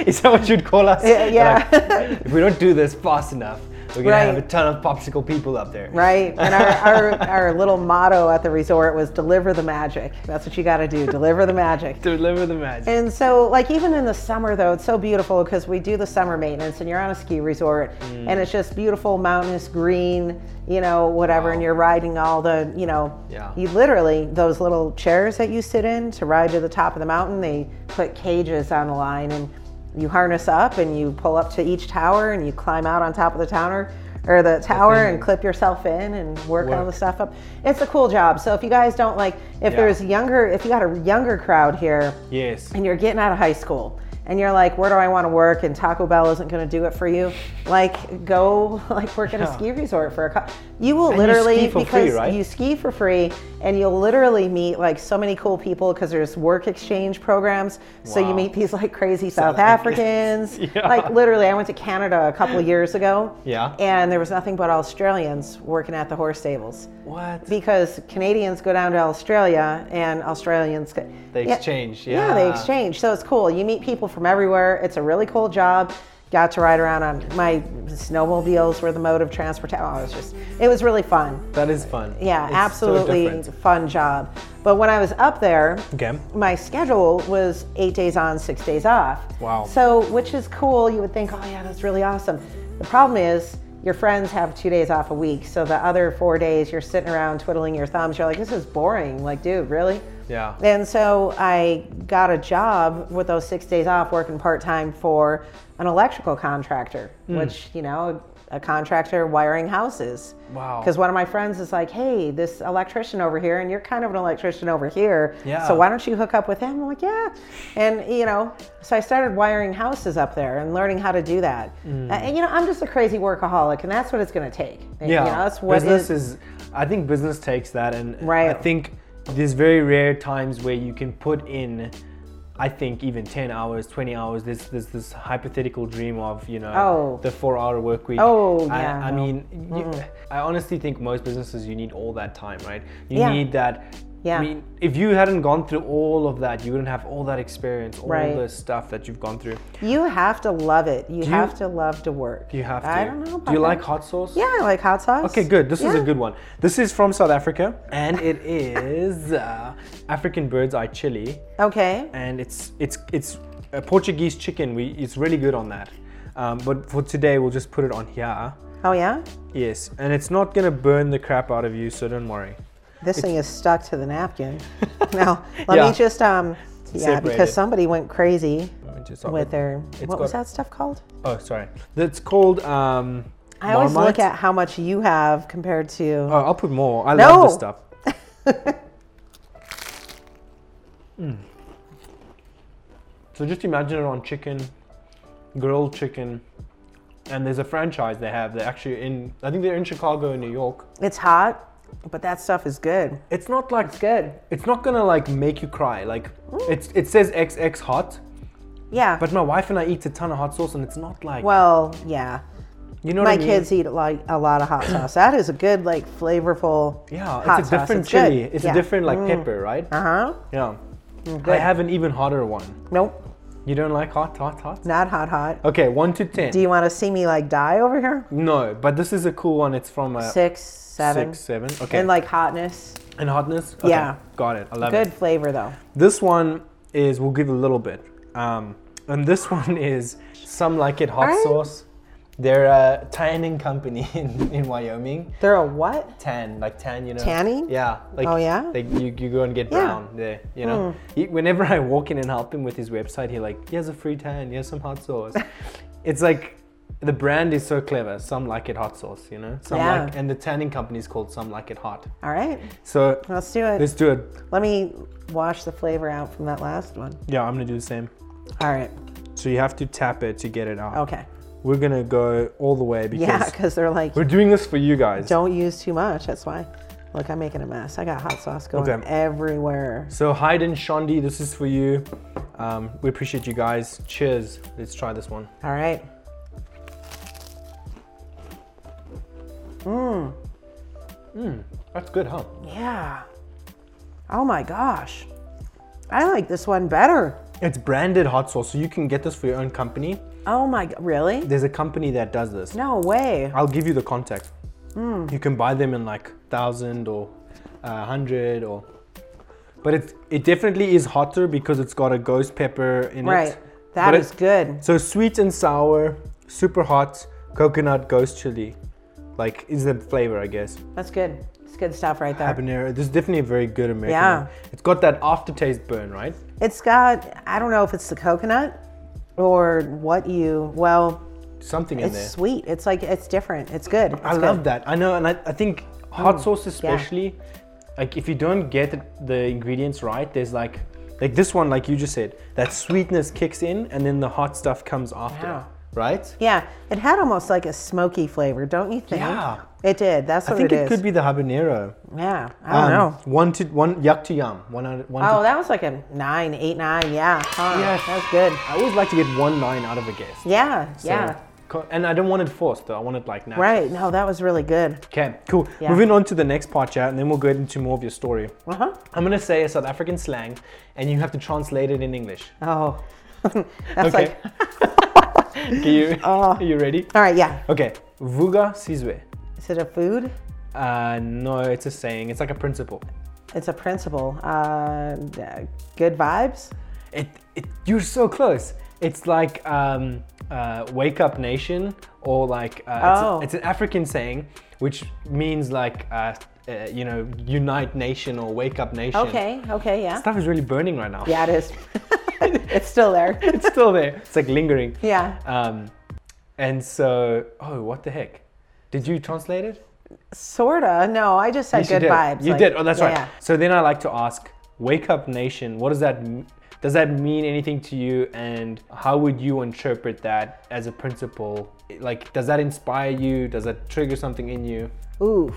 <laughs> Is that what you'd call us? Yeah, yeah. Like, if we don't do this fast enough, we're gonna have a ton of popsicle people up there. Right. And our, <laughs> our, our little motto at the resort was deliver the magic. That's what you got to do. Deliver the magic. <laughs> Deliver the magic. And so, like, even in the summer, though, it's so beautiful because we do the summer maintenance and you're on a ski resort Mm. and it's just beautiful, mountainous green, you know, whatever. And you're riding all the, you know, Yeah. you literally, those little chairs that you sit in to ride to the top of the mountain, they put cages on the line and you harness up and you pull up to each tower and you climb out on top of the tower or the tower and clip yourself in and work, Work. the stuff up. It's a cool job. So if you guys don't like, if Yeah. there's younger, if you got a younger crowd here, yes. and you're getting out of high school and you're like, where do I want to work? And Taco Bell isn't going to do it for you. Like, go <laughs> like work at a ski resort for a couple. You will And you literally ski for free, because right? you ski for free, and you'll literally meet like so many cool people because there's work exchange programs. So you meet these like crazy South <laughs> Africans. Yeah. Like literally, I went to Canada a couple of <gasps> years ago. Yeah. And there was nothing but Australians working at the horse stables What? because Canadians go down to Australia and Australians They Yeah. exchange. yeah, they exchange. So it's cool. You meet people from everywhere. It's a really cool job. Got to ride around on my snowmobiles were the mode of transportation. Oh, it was just, it was really fun. That is fun. Yeah, It's absolutely different. fun job. But when I was up there, Okay. my schedule was eight days on, six days off. Wow. So, which is cool. You would think, oh yeah, that's really awesome. The problem is, your friends have two days off a week. So the other four days, you're sitting around twiddling your thumbs. You're like, this is boring. Like, dude, really? Yeah. And so I got a job with those six days off working part time for an electrical contractor, Hmm. which, you know, a contractor wiring houses. Wow. Because one of my friends is like, hey, this electrician over here, and you're kind of an electrician over here. Yeah. So why don't you hook up with him? I'm like, yeah. And, you know, so I started wiring houses up there and learning how to do that. Mm. And, you know, I'm just a crazy workaholic, and that's what it's going to take. And, yeah You know, that's what business is- is i think business takes that and Right. i think there's very rare times where you can put in i think even 10 hours 20 hours there's, there's this hypothetical dream of you know Oh. the four hour work week Oh, I, yeah, I no. mean you, i honestly think most businesses you need all that time right you Yeah. need that Yeah. I mean, if you hadn't gone through all of that, you wouldn't have all that experience, all Right. the stuff that you've gone through. You have to love it. You have to love to work. You have to. I don't know. Do you that. like hot sauce? Yeah, I like hot sauce. Okay, good. This is a good one. This is from South Africa, and it <laughs> is uh, African bird's eye chili, Okay. and it's it's it's a Portuguese chicken. We it's really good on that. Um, but for today, we'll just put it on here. Oh yeah. Yes, and it's not gonna burn the crap out of you, so don't worry. This thing is stuck to the napkin. <laughs> now let Yeah. me just um. Yeah, because somebody went crazy with their. What was that stuff called? Oh, sorry. That's called. Um, I always Marmite. look at how much you have compared to. Oh, I'll put more. I No. love this stuff. <laughs> Mm. So just imagine it on chicken, grilled chicken, and there's a franchise they have. They're actually in. I think they're in Chicago and New York. It's hot, but that stuff is good. It's not like Good. it's not gonna like make you cry. Like mm. it's it says XX hot, Yeah. but my wife and I eat a ton of hot sauce, and it's not like well, yeah. you know My what I mean? kids eat like a lot of hot sauce. That is a good, like, flavorful. Yeah, hot it's a sauce. different It's good. chili. It's Yeah. a different like mm. pepper, right? Uh huh. Yeah. Mm, I have an even hotter one. Nope. You don't like hot, hot, hot? Not hot, hot. Okay, one to ten. Do you want to see me like die over here? no, but this is a cool one. It's from a Six, seven. six, seven. Okay. And like hotness. and hotness. Okay, Yeah. got it. I love Good it. Good flavor though. This one is we'll give a little bit. Um, and this <laughs> one is some like it hot Alright. sauce. They're a tanning company <laughs> in, in Wyoming. They're a what? Tan, like tan, you know. Tanning? Yeah. Like, Oh, yeah? Like you, you go and get Yeah. Brown there, you know. Hmm. He, whenever <laughs> I walk in and help him with his website, he like, he has a free tan, here's some hot sauce. <laughs> it's like the brand is so clever. Some like it hot sauce, you know. Some Yeah. like, and the tanning company is called Some Like It Hot. All right. So Let's do it. let's do it. Let me wash the flavor out from that last one. Yeah, I'm gonna do the same. All right. So you have to tap it to get it out. Okay. We're gonna go all the way because Yeah, because they're like, we're doing this for you guys. don't use too much. That's why. Look, I'm making a mess. I got hot sauce going Okay. everywhere. So Hayden, Shondi, this is for you. Um, we appreciate you guys. Cheers. Let's try this one. All right. Mmm. Mmm. That's good, huh? Yeah. Oh my gosh. I like this one better. It's branded hot sauce, so you can get this for your own company. Oh my, really? There's a company that does this. No way. I'll give you the contact. You can buy them in like thousand or uh, hundred or, but it it definitely is hotter because it's got a ghost pepper in Right. it. That But is it- good. So sweet and sour, super hot, coconut ghost chili, like is the flavor I guess. That's good. It's good stuff right there. Habanero. This is definitely a very good American. Yeah. one. It's got that aftertaste burn, right? It's got, I don't know if it's the coconut or what you, well, Something in it's there. sweet. It's like, it's different. It's good. It's I good. love that. I know, and I, I think hot mm, sauce yeah. especially, like if you don't get the ingredients right, there's like, like this one, like you just said, that sweetness kicks in, and then the hot stuff comes after, Wow. Right? Yeah, it had almost like a smoky flavor, don't you think? Yeah. It did. That's what I think it it is. could be the habanero. Yeah, I don't Um, know. One to one, yuck to yum. One out, one. Oh, to, that was like a nine, eight, nine. Yeah. Huh, Yeah. That's good. I always like to get one nine out of a guest. Yeah. So- yeah. And I don't want it forced though. I want it like natural. Right. No, that was really good. Okay, cool. Yeah. Moving on to the next part, chat, and then we'll go into more of your story. Uh huh. I'm gonna say a South African slang, and you have to translate it in English. Oh. <laughs> that's Okay. like. <laughs> <laughs> Are you, <laughs> are you ready? All right. Yeah. Okay. Vuka sizwe. Is it a food? Uh, no, it's a saying. It's like a principle. It's a principle. Uh, good vibes. It, it, you're so close. It's like um, uh, "wake up, nation," or like uh, it's, a- Oh. it's an African saying, which means like uh, uh, you know, unite nation or wake up nation. Okay. Okay. Yeah. Stuff is really burning right now. Yeah, it is. <laughs> <laughs> it's still there. <laughs> it's still there. It's like lingering. Yeah. Um, And so, oh, what the heck? Did you translate it? Sorta. No, I just said Yes, good did. vibes. You like- did. Oh, that's yeah, right. yeah. So then I like to ask, Wake Up Nation, what does that m- does that mean anything to you and how would you interpret that as a principle? Like does that inspire you? Does that trigger something in you? Oof.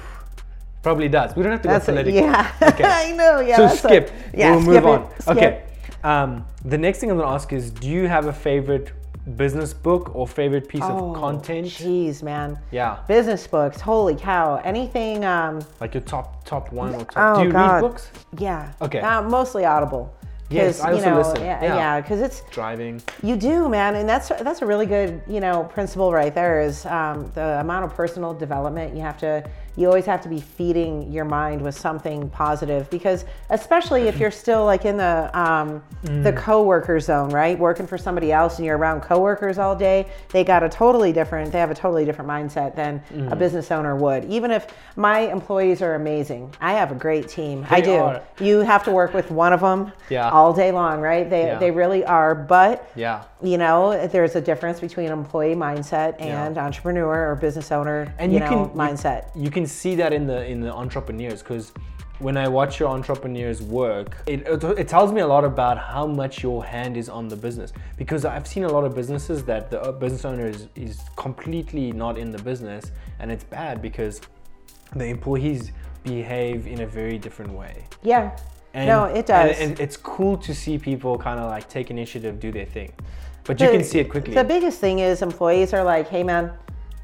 Probably does. We don't have to That's go it. political. Yeah. Okay. <laughs> I know. Yeah. so that's a- skip. yeah. we'll move skip on. skip. Okay. Um, the next thing I'm gonna ask is, do you have a favorite business book or favorite piece Oh, of content? Jeez, man. Yeah. Business books. Holy cow. Anything. Um, Like your top top one or top. oh do you God. read books? Yeah. Okay. Uh, mostly Audible. Yes, I you also know, listen. Yeah, Yeah. yeah, because it's Driving. you do, man, and that's that's a really good, you know, principle right there. Is um, the amount of personal development you have to, you always have to be feeding your mind with something positive because, especially if you're still like in the um, the Mm. coworker zone, right, working for somebody else, and you're around coworkers all day, they got a totally different, they have a totally different mindset than a Mm. business owner would. Even if my employees are amazing, I have a great team. I do. are. You have to work with one of them Yeah. all day long, right? They Yeah. they really are, but Yeah. you know there's a difference between employee mindset and Yeah. entrepreneur or business owner and you, you, know can you- mindset You, can see that in the in the entrepreneurs because when I watch your entrepreneurs work, it, it it tells me a lot about how much your hand is on the business. Because I've seen a lot of businesses that the uh, business owner is, is completely not in the business, and it's bad because the employees behave in a very different way. yeah And, no it does And, and it's cool to see people kind of like take initiative, do their thing, but you can see it quickly. the biggest thing is employees are like hey man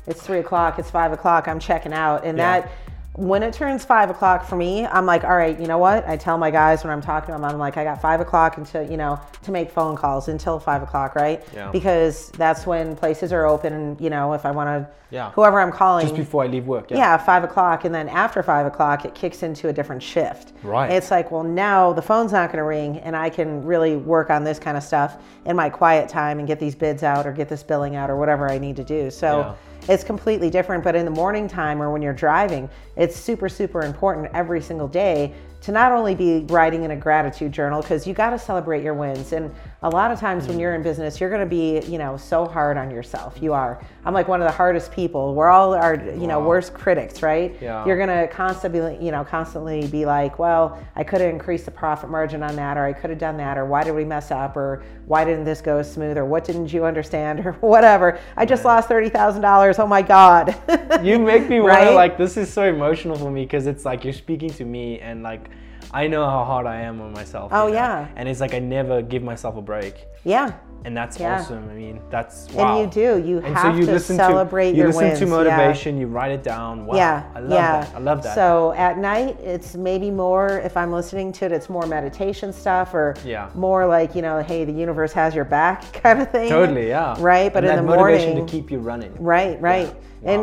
it's three o'clock it's five o'clock i'm checking out and Yeah. that when it turns five o'clock for me i'm like all right you know what i tell my guys when i'm talking to them i'm like i got five o'clock until you know to make phone calls until five o'clock right Yeah. because that's when places are open and you know if i want to Yeah. whoever i'm calling just before I leave work. Yeah. yeah, five o'clock, and then after five o'clock, it kicks into a different shift. Right. It's like, well, now the phone's not going to ring, and I can really work on this kind of stuff in my quiet time and get these bids out or get this billing out or whatever I need to do. So it's completely different. But in the morning time or when you're driving, it's super, super important every single day to not only be writing in a gratitude journal because you got to celebrate your wins and a lot of times when mm. you're in business you're going to be you know so hard on yourself. You are. I'm like one of the hardest people. We're all our you know Wow. worst critics right? Yeah. you're going to constantly you know constantly be like well i could have increased the profit margin on that or i could have done that or why did we mess up or why didn't this go smooth or what didn't you understand or <laughs> whatever. I just lost $30000 oh my god. You make me <laughs> want to like this is so emotional for me because it's like you're speaking to me and like I know how hard I am on myself. Oh, you Oh, know? yeah. And it's like I never give myself a break. yeah And that's Yeah. awesome. I mean, that's wow. and you do you And have to celebrate to, your you listen wins to yeah. motivation, you write it down. Wow. Yeah, I love yeah. that. I love that. So at night, it's maybe more if I'm listening to it, it's more meditation stuff or Yeah. more like you know, hey, the universe has your back <laughs> kind of thing. totally, yeah. Right, but and in that the motivation morning, to keep you running. right, right. Wow.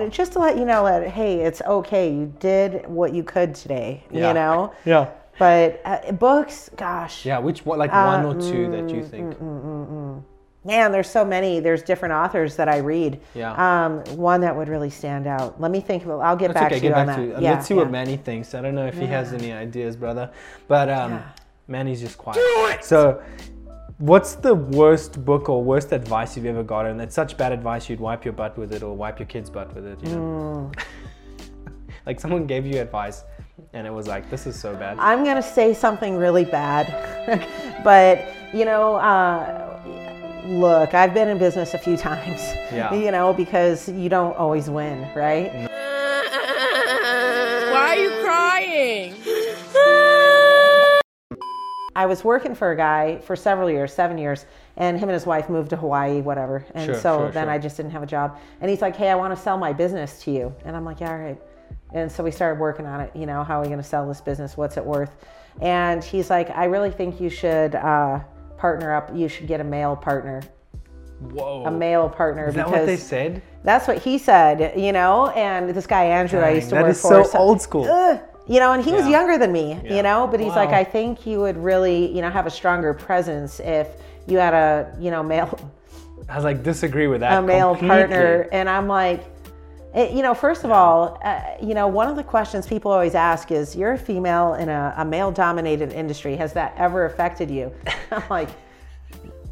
And just to let you know that hey, it's okay. You did what you could today. Yeah. You know. Yeah. But uh, books, gosh, Yeah, which one like Uh, one or two that mm, you think? man, there's so many. There's different authors that I read. Yeah. Um, one that would really stand out. Let me think. it. I'll get That's back okay, to you get on back that. to you. Yeah, Let's see yeah. what Manny thinks. I don't know if he has any ideas, brother. But um, Yeah. Manny's just quiet. Do it! So, what's the worst book or worst advice you've ever gotten? That's such bad advice you'd wipe your butt with it or wipe your kid's butt with it. You know? Mm. <laughs> like someone gave you advice, and it was like, "This is so bad." I'm gonna say something really bad, <laughs> but you know, uh, look, I've been in business a few times. Yeah. You know, because you don't always win, right? Why are you crying? I was working for a guy for several years, seven years, and him and his wife moved to Hawaii, whatever. And Sure, so sure, then sure. I just didn't have a job. And he's like, "Hey, I want to sell my business to you," and I'm like, "Yeah, all right." And so we started working on it. You know, how are we going to sell this business? What's it worth? And he's like, "I really think you should uh, partner up. You should get a male partner." Whoa. a male partner Is that because what they said? that's what he said, you know. And this guy Andrew, I used to that work is for, so old school. Ugh, you know, and he was younger than me, Yeah. you know. But he's like, I think you would really, you know, have a stronger presence if you had a, you know, male I was like, disagree with that. a male completely. partner. And I'm like, it, you know, first of all, uh, you know, one of the questions people always ask is, "You're a female in a, a male-dominated industry. Has that ever affected you?" <laughs> I'm like,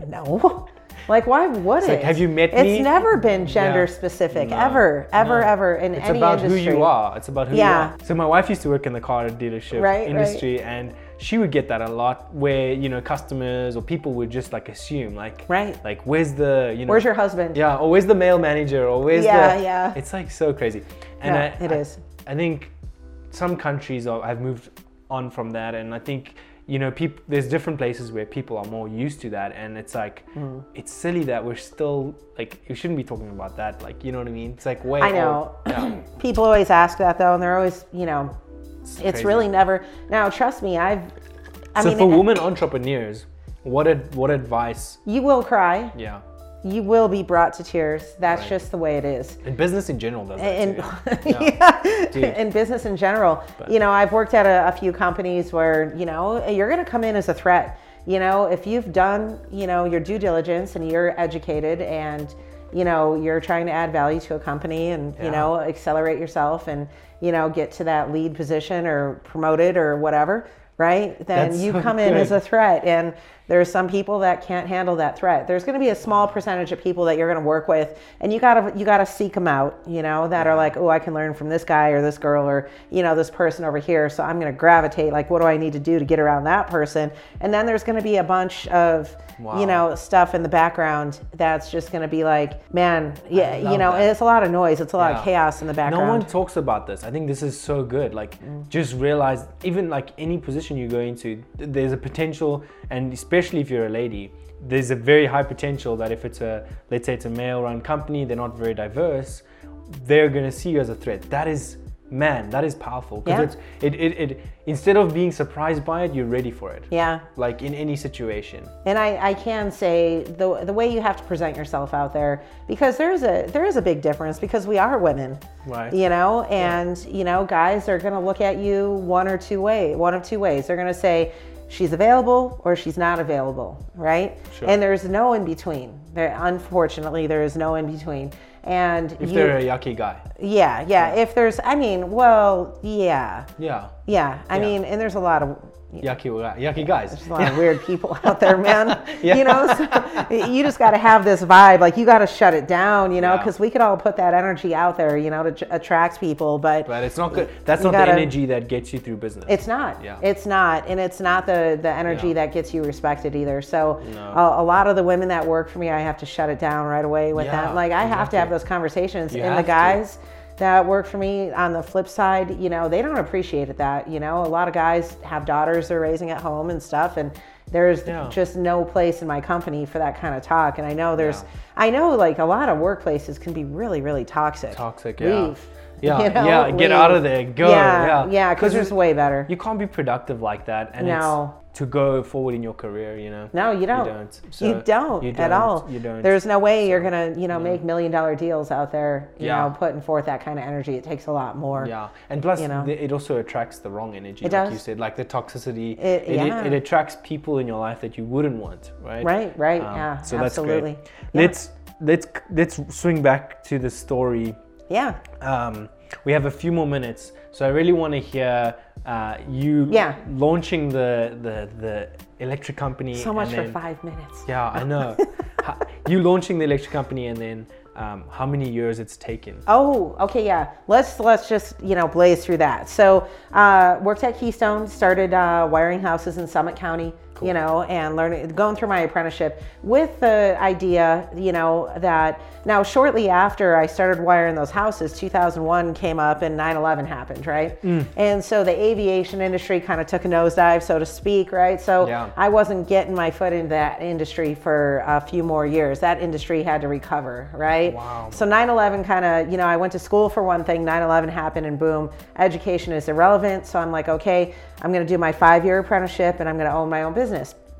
no. <laughs> Like, why would it? like, have you met it's me? never been gender Yeah. specific, No, ever, ever, no. ever in It's any about who you are. It's about who Yeah. you are. So my wife used to work in the car dealership Right, right. industry, and she would get that a lot, where you know customers or people would just like assume, like, Right. like where's the you know, Where's your husband? Yeah, or where's the male manager, or where's Yeah, the yeah. It's like so crazy, and Yeah, I, it I- is. I think some countries are, have moved on from that, and I think you know, people. There's different places where people are more used to that, and it's like Mm. it's silly that we're still like we shouldn't be talking about that. Like you know what I mean? It's like way. I know. old. Yeah. <clears throat> People always ask that though, and they're always, you know, it's crazy. really never. Now, trust me, I've. I so mean, for it- women entrepreneurs, what ad, what advice? you will cry. Yeah, You will be brought to tears. That's Right. just the way it is. and business in general does that in, too. <laughs> yeah. In business in general. You know, I've worked at a, a few companies where, you know, you're going to come in as a threat. You know, if you've done, you know, your due diligence and you're educated and, you know, you're trying to add value to a company and, you know, accelerate yourself and, you know, get to that lead position or promoted or whatever, right? Then That's you so come in as a threat and there's some people that can't handle that threat. There's going to be a small percentage of people that you're going to work with and you got to you got to seek them out you know that are like oh i can learn from this guy or this girl or you know this person over here so i'm going to gravitate like what do i need to do to get around that person? And then there's going to be a bunch of Wow. you know stuff in the background that's just going to be like man yeah you know it's a lot of noise it's a lot Yeah. of chaos in the background. No one talks about this. I think this is so good. Like, mm. just realize, even like any position you go into, there's a potential, and especially if you're a lady, there's a very high potential that if it's a, let's say it's a male-run company, they're not very diverse, they're gonna see you as a threat. That is, man, that is powerful. Yeah. Because it, it, it, it, instead of being surprised by it, you're ready for it. yeah Like in any situation. And I, I can say the the way you have to present yourself out there because there is a there is a big difference because we are women, Right. You know, and you know, guys are gonna look at you one or two way, one of two ways. They're gonna say she's available or she's not available, right? Sure. And there's no in between. There, unfortunately, there is no in between. And If you, they're a yucky guy. yeah, yeah. If there's, I mean, well, yeah, Yeah. yeah. I Yeah. mean, and there's a lot of Yucky, yucky guys. there's a lot of weird people out there, <laughs> man. Yeah. You know, so you just got to have this vibe. Like you got to shut it down, you know, Yeah. because we could all put that energy out there, you know, to j- attract people, but But it's not good. That's not gotta- the energy that gets you through business. it's not. Yeah. It's not, and it's not the the energy Yeah. that gets you respected either. So No. a, a lot of the women that work for me, I have to shut it down right away with Yeah, them. Like I have to have those conversations, You and the guys. to. That work for me on the flip side, you know, they don't appreciate it that, you know, a lot of guys have daughters they're raising at home and stuff. And there's Yeah. just no place in my company for that kind of talk. And I know there's, Yeah. I know like a lot of workplaces can be really, really toxic. Toxic, yeah. Leave. <laughs> Yeah, You know, yeah, get out of there, go. Yeah, Yeah, yeah, because there's way better. You can't be productive like that, and No. it's to go forward in your career. You know. No, you don't. You don't. you don't you at don't, all. You don't. There's no way you're gonna, you know, make million dollar deals out there. You Yeah. know, putting forth that kind of energy. It takes a lot more. Yeah, and plus you know. it also attracts the wrong energy, It like you said, like the toxicity. It- it, yeah. it attracts people in your life that you wouldn't want, right? Right, right, Um, yeah, So that's absolutely. great. Yeah. Let's let's let's swing back to the story Yeah. um, we have a few more minutes, so I really want to hear uh, you Yeah. launching the, the the electric company. So much and for five minutes. Yeah, I know. <laughs> You launching the electric company, and then um, how many years it's taken? Oh, okay, yeah. Let's let's just you know blaze through that. So, uh, worked at Keystone, started uh, wiring houses in Summit County, you know, and learning, going through my apprenticeship with the idea, you know, that now shortly after I started wiring those houses, 2001 came up and 9/11 happened, right? Mm. And so the aviation industry kind of took a nosedive, so to speak, right? So Yeah. I wasn't getting my foot into that industry for a few more years. That industry had to recover, right? Wow. So 9/11 kind of, you know, I went to school for one thing. 9/11 happened, and boom, education is irrelevant. So I'm like, okay, I'm going to do my five-year apprenticeship, and I'm going to own my own business.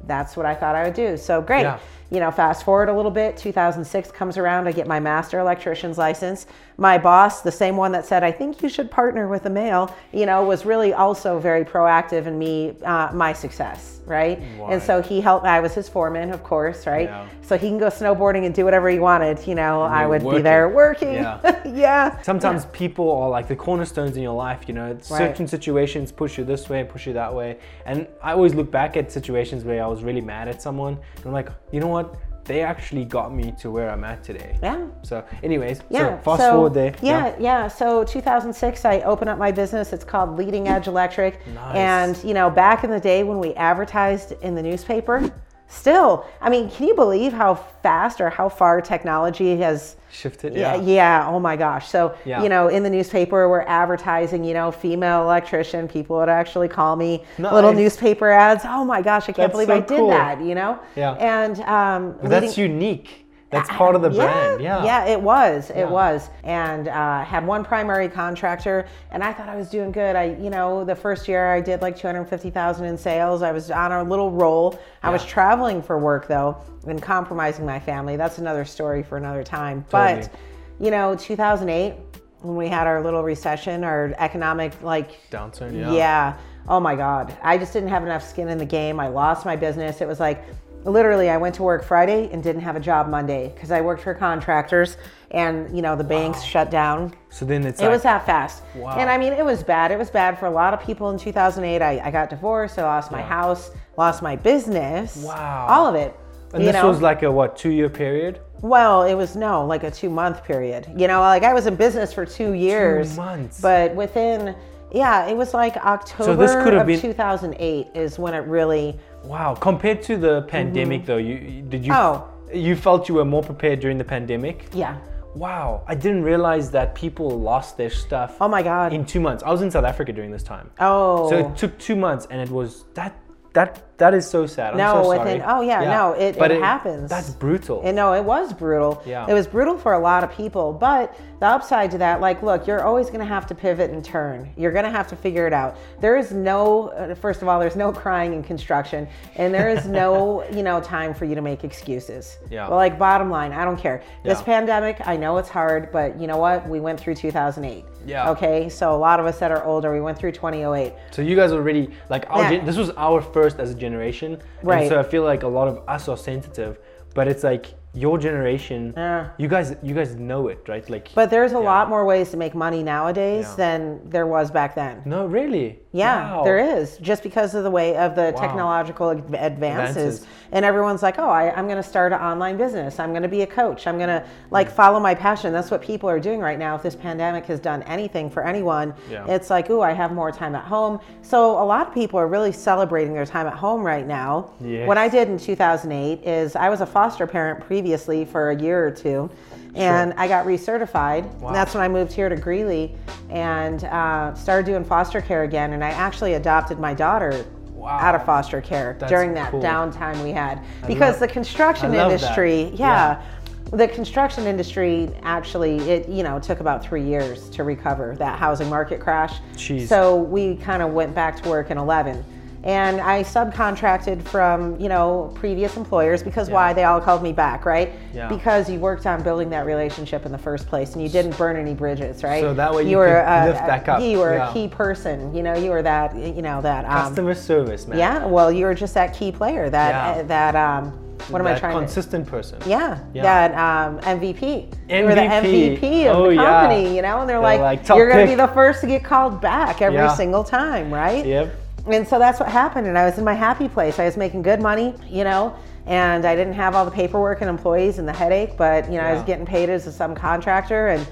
That's what I thought I would do. So great. Yeah. You know, fast forward a little bit. 2006 comes around. I get my master electrician's license. My boss, the same one that said, "I think you should partner with a male," you know, was really also very proactive in me, uh, my success, right? And so he helped. I was his foreman, of course, right? Yeah. So he can go snowboarding and do whatever he wanted. You know, I would be there working. Yeah. <laughs> yeah. Sometimes people are like the cornerstones in your life, you know. Certain situations push you this way, push you that way. And I always look back at situations where I was really mad at someone. And I'm like, you know what? They actually got me to where I'm at today. Yeah. So, anyways, Yeah. so fast forward there. Yeah, yeah, So 2006, I opened up my business. It's called Leading Edge Electric. Nice. And you know, back in the day when we advertised in the newspaper, still, I mean, can you believe how fast or how far technology has? Shifted. Yeah, Yeah. yeah. Oh my gosh. So, Yeah. you know, in the newspaper, we're advertising, you know, female electrician. People would actually call me little newspaper ads. Oh my gosh, I can't That's believe so I did cool. that, you know? Yeah. And, um, But that's leading- unique. That's part of the brand. Yeah. yeah, it was. It Yeah. was. And uh, had one primary contractor, and I thought I was doing good. I, you know, the first year I did like 250,000 in sales. I was on a little roll. I was traveling for work though, and compromising my family. That's another story for another time. Totally. But, you know, 2008 when we had our little recession, our economic like Downturn. Yeah. yeah. Oh my God. I just didn't have enough skin in the game. I lost my business. It was like literally I went to work Friday and didn't have a job Monday because I worked for contractors and you know the banks shut down. So then it's It like, was that fast. Wow. And I mean, it was bad. It was bad for a lot of people in 2008. I, I got divorced. I lost my Yeah. house, lost my business. Wow. All of it. and this know? was like a what two year period? Well, it was no, like a two month period. You know, like I was in business for two years. Two months. But within, yeah, it was like October could have of been- 2008 is when it really, Wow. Compared to the pandemic, though, you did you? Mm-hmm. Oh. You felt you were more prepared during the pandemic. yeah. Wow. I didn't realize that people lost their stuff. Oh my God. In two months, I was in South Africa during this time. Oh. So it took two months, and it was that that that is so sad. I'm No, so within- oh, yeah, no, it- But it happens. That's brutal. And no, it was brutal. Yeah. It was brutal for a lot of people. But the upside to that, like, look, you're always going to have to pivot and turn. You're going to have to figure it out. There is no, uh, first of all, there's no crying in construction, and there is no, <laughs> you know, time for you to make excuses. Yeah. Well, like, bottom line, I don't care. This Yeah. pandemic, I know it's hard, but you know what? We went through 2008. Yeah. Okay. So a lot of us that are older, we went through 2008. So you guys already like our Yeah. gen- this was our first as a generation, Right. And so I feel like a lot of us are sensitive, but it's like your generation. Yeah. You guys, you guys know it, right? Like. But there's a Yeah. lot more ways to make money nowadays Yeah. than there was back then. no, really. Yeah, Wow. there is. Just because of the way of the Wow. technological advances. Advances. And everyone's like, oh, I, I'm going to start an online business. I'm going to be a coach. I'm going to like follow my passion. That's what people are doing right now. If this pandemic has done anything for anyone, Yeah. it's like, ooh, I have more time at home. So a lot of people are really celebrating their time at home right now. Yes. What I did in 2008 is I was a foster parent previously for a year or two. And I got recertified. Wow. And that's when I moved here to Greeley and uh, started doing foster care again. And I actually adopted my daughter Wow. out of foster care That's during that cool. downtime we had. Because love- the construction I love that. industry, Yeah. yeah, the construction industry actually, it you know took about three years to recover that housing market crash. Jeez. So we kind of went back to work in 11. And I subcontracted from, you know, previous employers because why? They all called me back, right? Yeah. Because you worked on building that relationship in the first place and you didn't burn any bridges, right? So that way you were could a- lift back up. You were Yeah. a key person, you know, you were that, you know, that um, Customer service, man. yeah, well, you were just that key player, that Yeah. uh, that um, what am I trying to? consistent person. Yeah, Yeah. that um, MVP. You were the MVP. MVP of Oh, the yeah. company, you know, and they're, They're like, like, you're going to be the first to get called back every Yeah. single time, right? Yep. And so that's what happened. And I was in my happy place. I was making good money, you know, and I didn't have all the paperwork and employees and the headache, but, you know, I was getting paid as a subcontractor and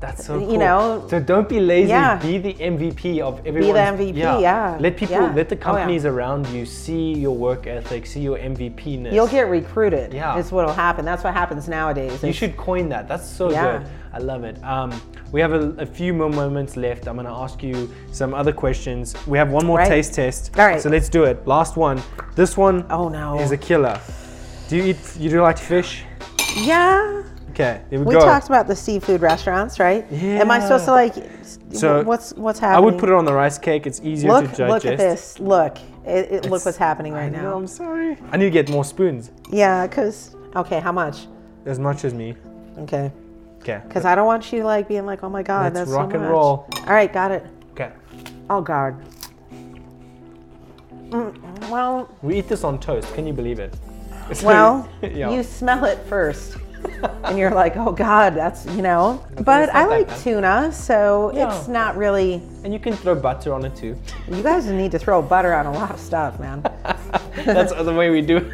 That's so You cool. know, so don't be lazy. yeah. Be the MVP of everyone. Be the MVP, yeah. Let people, Yeah. let the Oh, yeah. companies around you see your work ethic, see your MVP-ness. you'll get recruited. Yeah. Is what'll happen. That's what happens nowadays. You should coin that. That's so Yeah. good. I love it. Um, we have a, a few more moments left. I'm going to ask you some other questions. We have one more Right. taste test. All right. So let's do it. Last one. This one Oh, no. is a killer. Do you eat? You do like fish? Yeah. Okay, here we, We go. talked about the seafood restaurants, right? Yeah. Am I supposed to like? So, what's what's happening? I would put it on the rice cake. It's easier Look, to digest. look at this. Look, it, it, look what's happening I right know, now. I'm sorry. I need to get more spoons. Yeah, cause okay, how much? As much as me. Okay, Okay. cause I don't want you like being like, oh my god, Let's that's rock so and roll. All right, got it. Okay. Oh god. Mm, well, We eat this on toast. Can you believe it? <laughs> It's well, <laughs> yeah. you smell it first. And you're like, oh God, that's you know. But I like tuna, so Yeah. it's not really. and you can throw butter on it too. You guys need to throw butter on a lot of stuff, man. <laughs> That's the way we do it.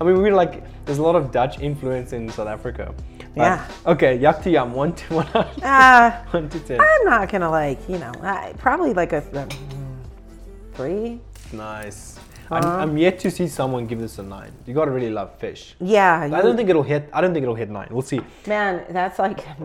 I mean, we're like, there's a lot of Dutch influence in South Africa. But- Yeah. Okay, yak to yam. One to one. Uh, <laughs> one to ten. I'm not gonna like, you know, I, probably like a th- three. Nice. Uh-huh. I'm, I'm yet to see someone give this a nine. You gotta really love fish. Yeah, I don't think it'll hit. I don't think it'll hit nine. We'll see. man, that's like <laughs>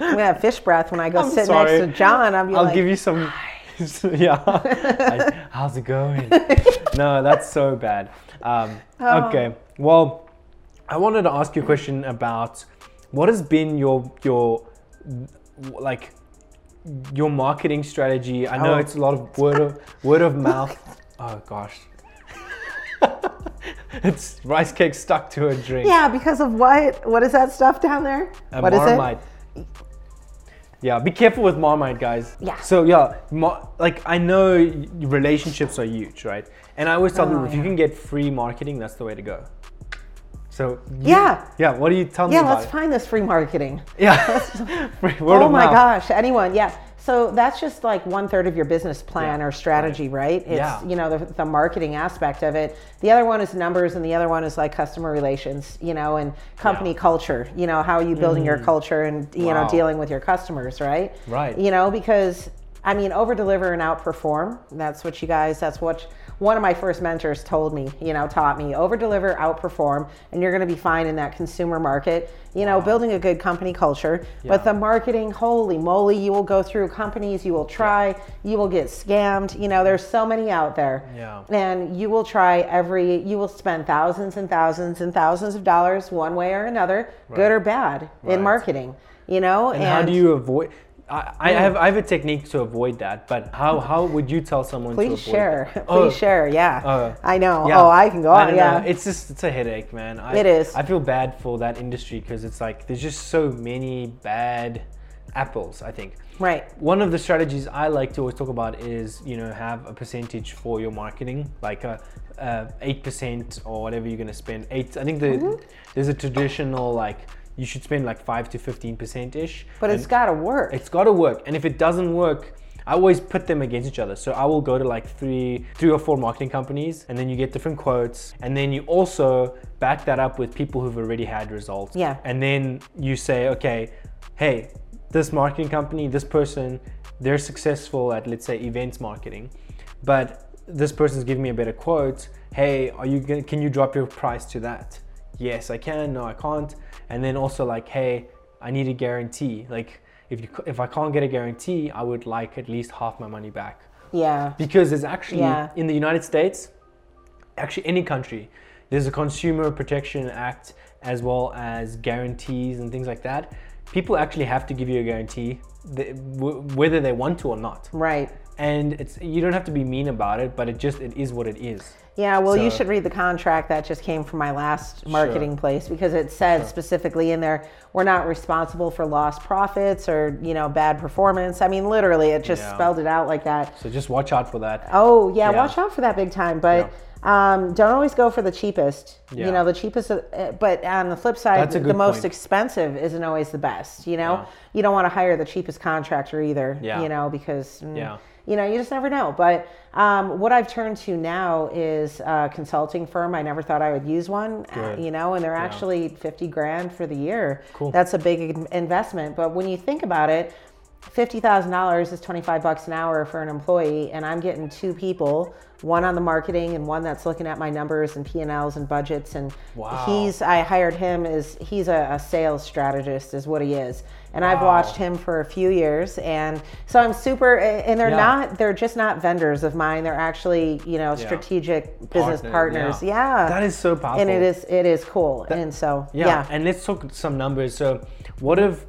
I'm gonna have fish breath when I go I'm sit sorry. next to John. I'll be I'll like, give you some. <laughs> yeah. I- how's it going? <laughs> no, that's so bad. Um, Oh. Okay. Well, I wanted to ask you a question about what has been your your like your marketing strategy. I know Oh. it's a lot of word of word of mouth. Oh gosh. <laughs> it's rice cake stuck to a drink. yeah, because of what? What is that stuff down there? A What is Marmite. Yeah, be careful with Marmite, guys. Yeah. So yeah, mar- like I know relationships are huge, right? And I always tell Oh, people if you can get free marketing, that's the way to go. So you- Yeah. yeah. What do you tell me Yeah, let's it? find this free marketing. Yeah, <laughs> <laughs> Free- oh my gosh, anyone, yeah. So that's just like one third of your business plan Yeah, or strategy, right? It's Yeah. you know the, the marketing aspect of it. The other one is numbers, and the other one is like customer relations, you know, and company Yeah. Mm. culture. You know, how are you building your culture and you Wow. know dealing with your customers, right? Right. You know, because I mean, over deliver and outperform. That's what you guys. That's what one of my first mentors told me. You know, taught me over deliver, outperform, and you're going to be fine in that consumer market. You know, building a good company culture. But the marketing, holy moly, you will go through companies. You will try. You will get scammed. You know, there's so many out there. Yeah. And you will try every. You will spend thousands and thousands and thousands of dollars one way or another, good or bad, Right. in marketing. You know, And, how do you avoid? I, I have I have a technique to avoid that, but how how would you tell someone to avoid Please share. Please Oh, share. Yeah. uh, I know. yeah. Oh, I can go on. Yeah. know. It's just it's a headache, man. I, It is. I feel bad for that industry because it's like there's just so many bad apples. I think. right. One of the strategies I like to always talk about is you know have a percentage for your marketing, like a eight percent or whatever you're gonna spend. Eight. I think the Mm-hmm. there's a traditional like you should spend like five to fifteen percent ish. But it's got to work. It's got to work, and if it doesn't work, I always put them against each other. So I will go to like three, three or four marketing companies, and then you get different quotes, and then you also back that up with people who've already had results. Yeah. And then you say, okay, hey, this marketing company, this person, they're successful at let's say events marketing, but this person's giving me a better quote. Hey, are you gonna? Can you drop your price to that? Yes, I can. No, I can't. And then also like, hey, I need a guarantee. Like, if you if I can't get a guarantee, I would like at least half my money back yeah. because there's actually Yeah. in the United States, actually any country, there's a Consumer Protection Act as well as guarantees and things like that. People actually have to give you a guarantee, th- w- whether they want to or not. Right. And it's you don't have to be mean about it, but it just it is what it is. Yeah, well, you should read the contract that just came from my last marketing place because it said specifically in there, we're not responsible for lost profits or, you know, bad performance. I mean, literally, it just Yeah. spelled it out like that. So just watch out for that. Oh, yeah, Yeah. watch out for that big time. But um, don't always go for the cheapest. Yeah. You know, the cheapest, uh, but on the flip side, the most point. expensive isn't always the best. You know, Yeah. you don't want to hire the cheapest contractor either, Yeah. you know, because. mm, Yeah. You know, you just never know. But um, what I've turned to now is a consulting firm. I never thought I would use one, uh, Good. you know, and they're actually 50 grand for the year. Cool. That's a big investment. But when you think about it, $50,000 is 25 bucks an hour for an employee, and I'm getting two people, one on the marketing and one that's looking at my numbers and P&Ls and budgets. And Wow. he's, I hired him as, he's a, a sales strategist is what he is. And I've watched him for a few years. And so I'm super, and they're Yeah. not, they're just not vendors of mine. They're actually, you know, Yeah. strategic business Partner, partners. Yeah. That is so powerful. And it is, it is cool. and so, Yeah, yeah. and let's talk some numbers. So, what if,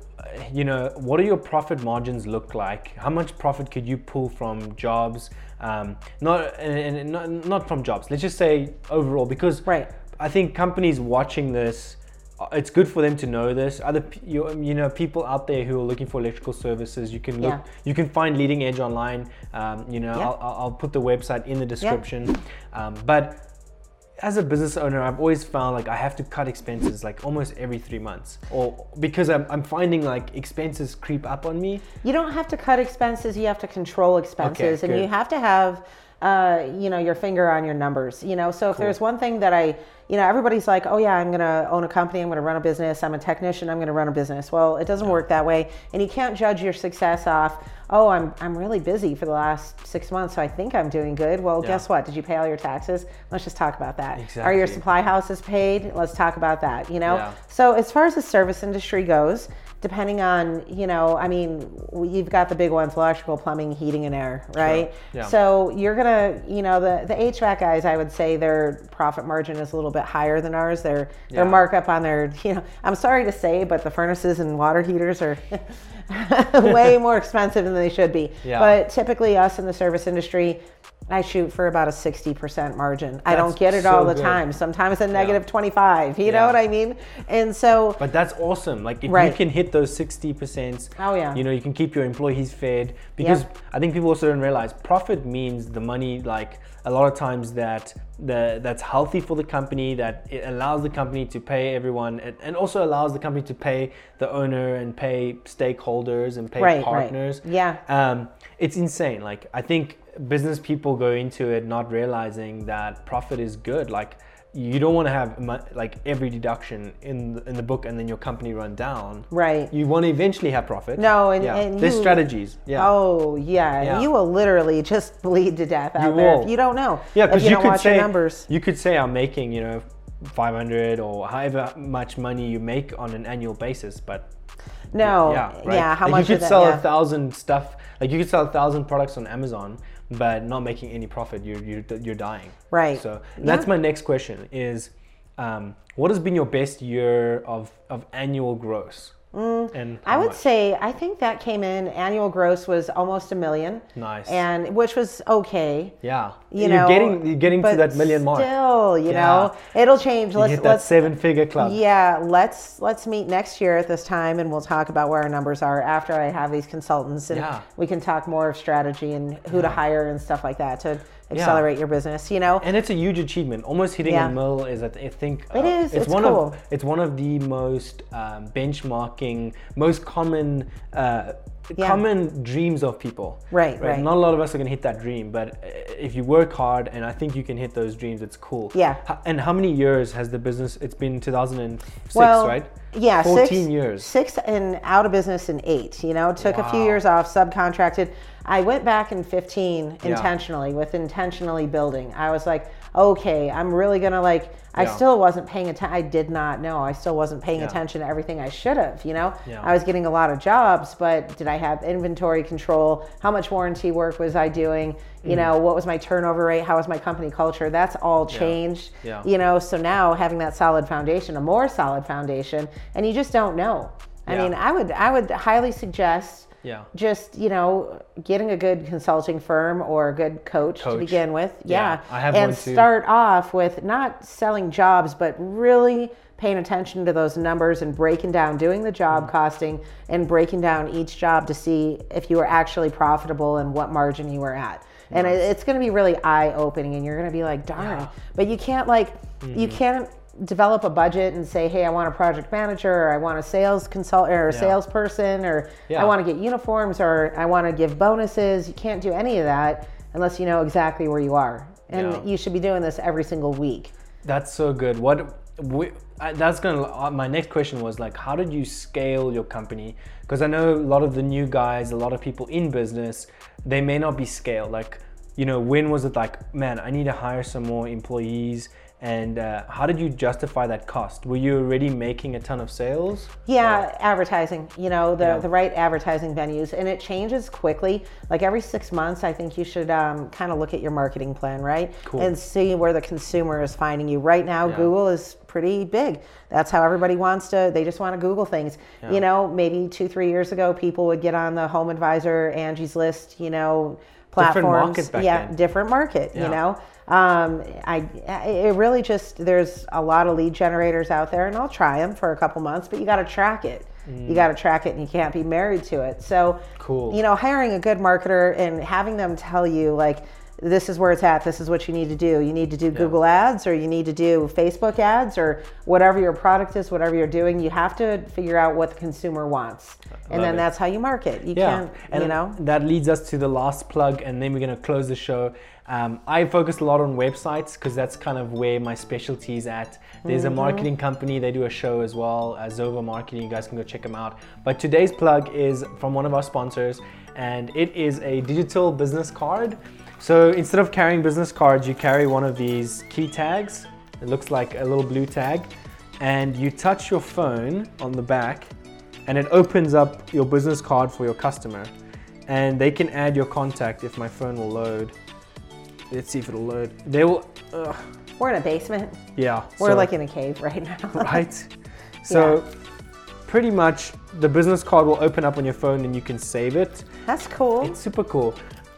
you know, what do your profit margins look like? How much profit could you pull from jobs? Um, not and, and not not from jobs. Let's just say overall, because Right. I think companies watching this, uh, it's good for them to know this. Other, you, you know, people out there who are looking for electrical services, you can look, Yeah. you can find Leading Edge online. Um, you know, Yeah. I'll, I'll I'll put the website in the description. Um, but as a business owner, I've always found like I have to cut expenses like almost every three months, or because I'm, I'm finding like expenses creep up on me. You don't have to cut expenses, you have to control expenses, and good. you have to have uh, you know, your finger on your numbers. You know, so if there's one thing that I, you know, everybody's like, oh yeah, I'm gonna own a company, I'm gonna run a business, I'm a technician, I'm gonna run a business. Well, it doesn't work that way, and you can't judge your success off. Oh, I'm I'm really busy for the last six months, so I think I'm doing good. Well, Yeah. guess what? Did you pay all your taxes? Let's just talk about that. Are your supply houses paid? Let's talk about that. You know. Yeah. So as far as the service industry goes, depending on you know, I mean, you've got the big ones: electrical, plumbing, heating, and air, right? Yeah. So you're gonna, you know, the the HVAC guys, I would say their profit margin is a little bit higher than ours. Their their markup on their, <laughs> you know, I'm sorry to say, but the furnaces and water heaters are. <laughs> way <laughs> more expensive than they should be. Yeah. But typically, us in the service industry, I shoot for about a 60% margin. I don't get it so all the good. time. Sometimes a negative 25. You know what I mean? And so, But that's awesome. Like if you can hit those sixty percent, Oh, yeah. you know, you can keep your employees fed. Because I think people also don't realize profit means the money. Like a lot of times that the that's healthy for the company. That it allows the company to pay everyone, and, and also allows the company to pay the owner and pay stakeholders and pay Right, right. partners. Yeah. Um, it's insane. Like I think business people go into it not realizing that profit is good. Like you don't want to have like every deduction in the, in the book and then your company run down. Right. You want to eventually have profit. No, and- yeah. and there's you- strategies. Yeah. oh, yeah, Yeah. you will literally just <laughs> bleed to death out You there will. if you don't know. Yeah, because you, you, could watch say numbers. you could say I'm making you know 500 or however much money you make on an annual basis, but No, yeah, yeah, right? how like much you could that? sell yeah. a thousand stuff, like you could sell a thousand products on Amazon, but not making any profit. You're you're, you're dying. Right. So that's my next question: is um, what has been your best year of of annual gross? And Mm, I would much? say I think that came in annual gross was almost a million. Nice. And which was okay. yeah, You you're know, getting you're getting to that million mark. Still, you Yeah. know, it'll change. you let's hit that let's seven figure club. yeah, let's let's meet next year at this time, and we'll talk about where our numbers are after I have these consultants, and Yeah. we can talk more of strategy and who to hire and stuff like that to accelerate your business. You know, And it's a huge achievement. Almost hitting Yeah. a mill is, I I think, It is, It's, it's one cool. of it's one of the most um, benchmarking, most common, uh, Yeah. common dreams of people. Right, right. Not a lot of us are gonna hit that dream, but uh, if you work hard, and I think you can hit those dreams, it's cool. Yeah. And how many years has the business? It's been 2006, well, right? Yeah, 14 six, years. Six and out of business in eight. You know, took a few years off, subcontracted. I went back in 15 Yeah. intentionally with intentionally building. I was like, okay, I'm really gonna like. I still wasn't paying attention. I did not know. I still wasn't paying Yeah. attention to everything I should have. You know, Yeah. I was getting a lot of jobs, but did I have inventory control? How much warranty work was I doing? You Mm. know, what was my turnover rate? How was my company culture? That's all changed. Yeah. You know, so now having that solid foundation, a more solid foundation, and you just don't know. I Yeah. mean, I would I would highly suggest Yeah. just, you know, getting a good consulting firm or a good coach, to begin with. Yeah, Yeah. I have and start off with not selling jobs, but really paying attention to those numbers and breaking down, doing the job Mm-hmm. costing and breaking down each job to see if you were actually profitable and what margin you were at. And it, it's going to be really eye opening and you're going to be like, darn. But you can't like, you Mm-hmm. can't develop a budget and say, hey, I want a project manager or I want a sales consultant or a Yeah. salesperson or Yeah. I want to get uniforms or I want to give bonuses. You can't do any of that unless you know exactly where you are. And Yeah. you should be doing this every single week. That's so good. What we, I, that's gonna. Uh, my next question was like, how did you scale your company? Because I know a lot of the new guys, a lot of people in business, they may not be scaled. Like, you know, when was it like, man, I need to hire some more employees? And uh, how did you justify that cost? Were you already making a ton of sales? Yeah, advertising, you know, the, Yeah. the right advertising venues. And it changes quickly. Like every six months, I think you should um, kind of look at your marketing plan, right? Cool. And see where the consumer is finding you. Right now, Google is pretty big. That's how everybody wants to, they just want to Google things. You know, maybe two, three years ago, people would get on the Home Advisor, Angie's List, you know, Different platforms. market back yeah, then. different market, Yeah. you know. Um, I, it really just, there's a lot of lead generators out there and I'll try them for a couple months, but you got to track it. You got to track it and you can't be married to it. So, Mm. Cool. you know, hiring a good marketer and having them tell you like, this is where it's at. This is what you need to do. You need to do Google ads or you need to do Facebook ads or whatever your product is, whatever you're doing. You have to figure out what the consumer wants. And then it. that's how you market. You Yeah, can't, and you know. that leads us to the last plug, and then we're gonna close the show. Um, I focus a lot on websites because that's kind of where my specialty is at. There's Mm-hmm. a marketing company; they do a show as well, uh, Zova Marketing. You guys can go check them out. But today's plug is from one of our sponsors, and it is a digital business card. So instead of carrying business cards, you carry one of these key tags. It looks like a little blue tag, and you touch your phone on the back, and it opens up your business card for your customer and they can add your contact if my phone will load let's see if it'll load. They will uh, We're in a basement. yeah We're so- like in a cave right now. <laughs> right? So pretty much the business card will open up on your phone and you can save it. That's cool. it's super cool.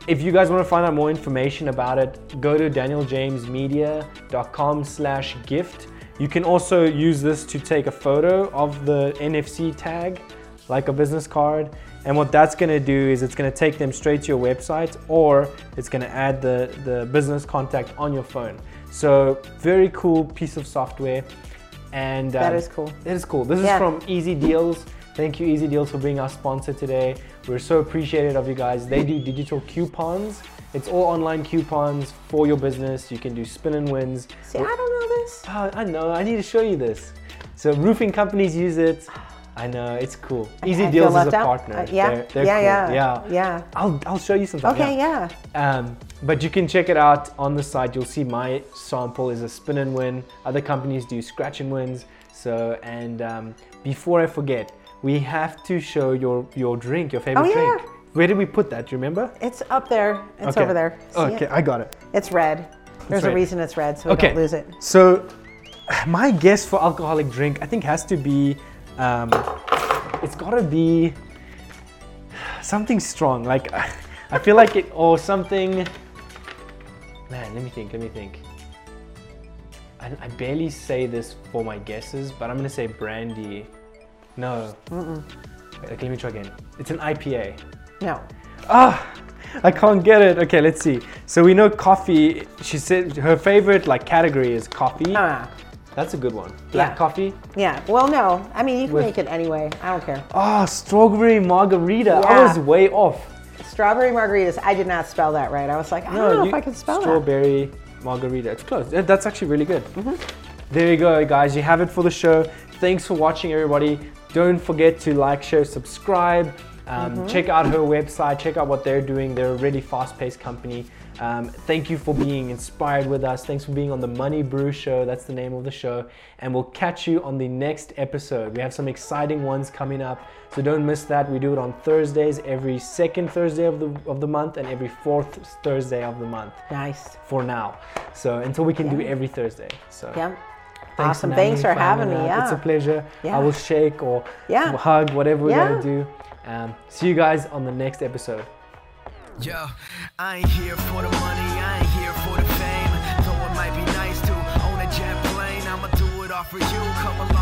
If you guys want to find out more information about it go to danieljamesmedia.com slash gift. You can also use this to take a photo of the nfc tag like a business card and what that's going to do is it's going to take them straight to your website or it's going to add the, the business contact on your phone so very cool piece of software and That um, is cool. that is cool. This is from Easy Deals. Thank you, Easy Deals, for being our sponsor today. We're so appreciative of you guys. They do digital coupons. It's all online coupons for your business. You can do spin and wins. See, I don't know this. Oh, I know. I need to show you this. So roofing companies use it. I know it's cool. Easy I Deals is a partner. Uh, yeah, They're- they're yeah, cool. yeah, yeah, yeah. I'll I'll show you something. Okay, yeah. Um, but you can check it out on the site. You'll see my sample is a spin and win. Other companies do scratch and wins. So, and um, before I forget, we have to show your your drink, your favorite Oh, yeah. drink. Where did we put that? Do you remember? It's up there. It's Okay. over there. See Okay, it? I got it. It's red. There's red. a reason it's red, so we Okay, don't lose it. So, <sighs> my guess for alcoholic drink, I think, has to be. Um, it's gotta be something strong. Like, <laughs> I feel like it, or something. Man, let me think. Let me think. I, I barely say this for my guesses, but I'm gonna say brandy. No. Wait, let me try again. It's an IPA. No. Ah, I can't get it. Okay, let's see. So we know coffee. She said her favorite like category is coffee. Ah, That's a good one. Black Yeah. coffee. yeah. Well, no. I mean, you can With- make it anyway. I don't care. Oh, strawberry margarita. I was way off. Strawberry margaritas. I did not spell that right. I was like, I don't know you- if I can spell that. strawberry margarita. It's close. That's actually really good. Mm-hmm. There you go, guys. You have it for the show. Thanks for watching, everybody. Don't forget to like, share, subscribe. Um, Mm-hmm. Check out her website. Check out what they're doing. They're a really fast-paced company. Um, thank you for being inspired with us. Thanks for being on the Money Brew Show. That's the name of the show. And we'll catch you on the next episode. We have some exciting ones coming up, so don't miss that. We do it on Thursdays, every second Thursday of the of the month, and every fourth Thursday of the month Nice. for now. So until we can do every Thursday. So Yep. thanks, awesome. Thanks for having me. Yeah. It's a pleasure. Yeah. I will shake or Yeah. hug, whatever we're Yeah. gonna do. Um, see you guys on the next episode. Yo, I ain't here for the money, I ain't here for the fame. Though it might be nice to own a jet plane, I'ma do it all for you. Come along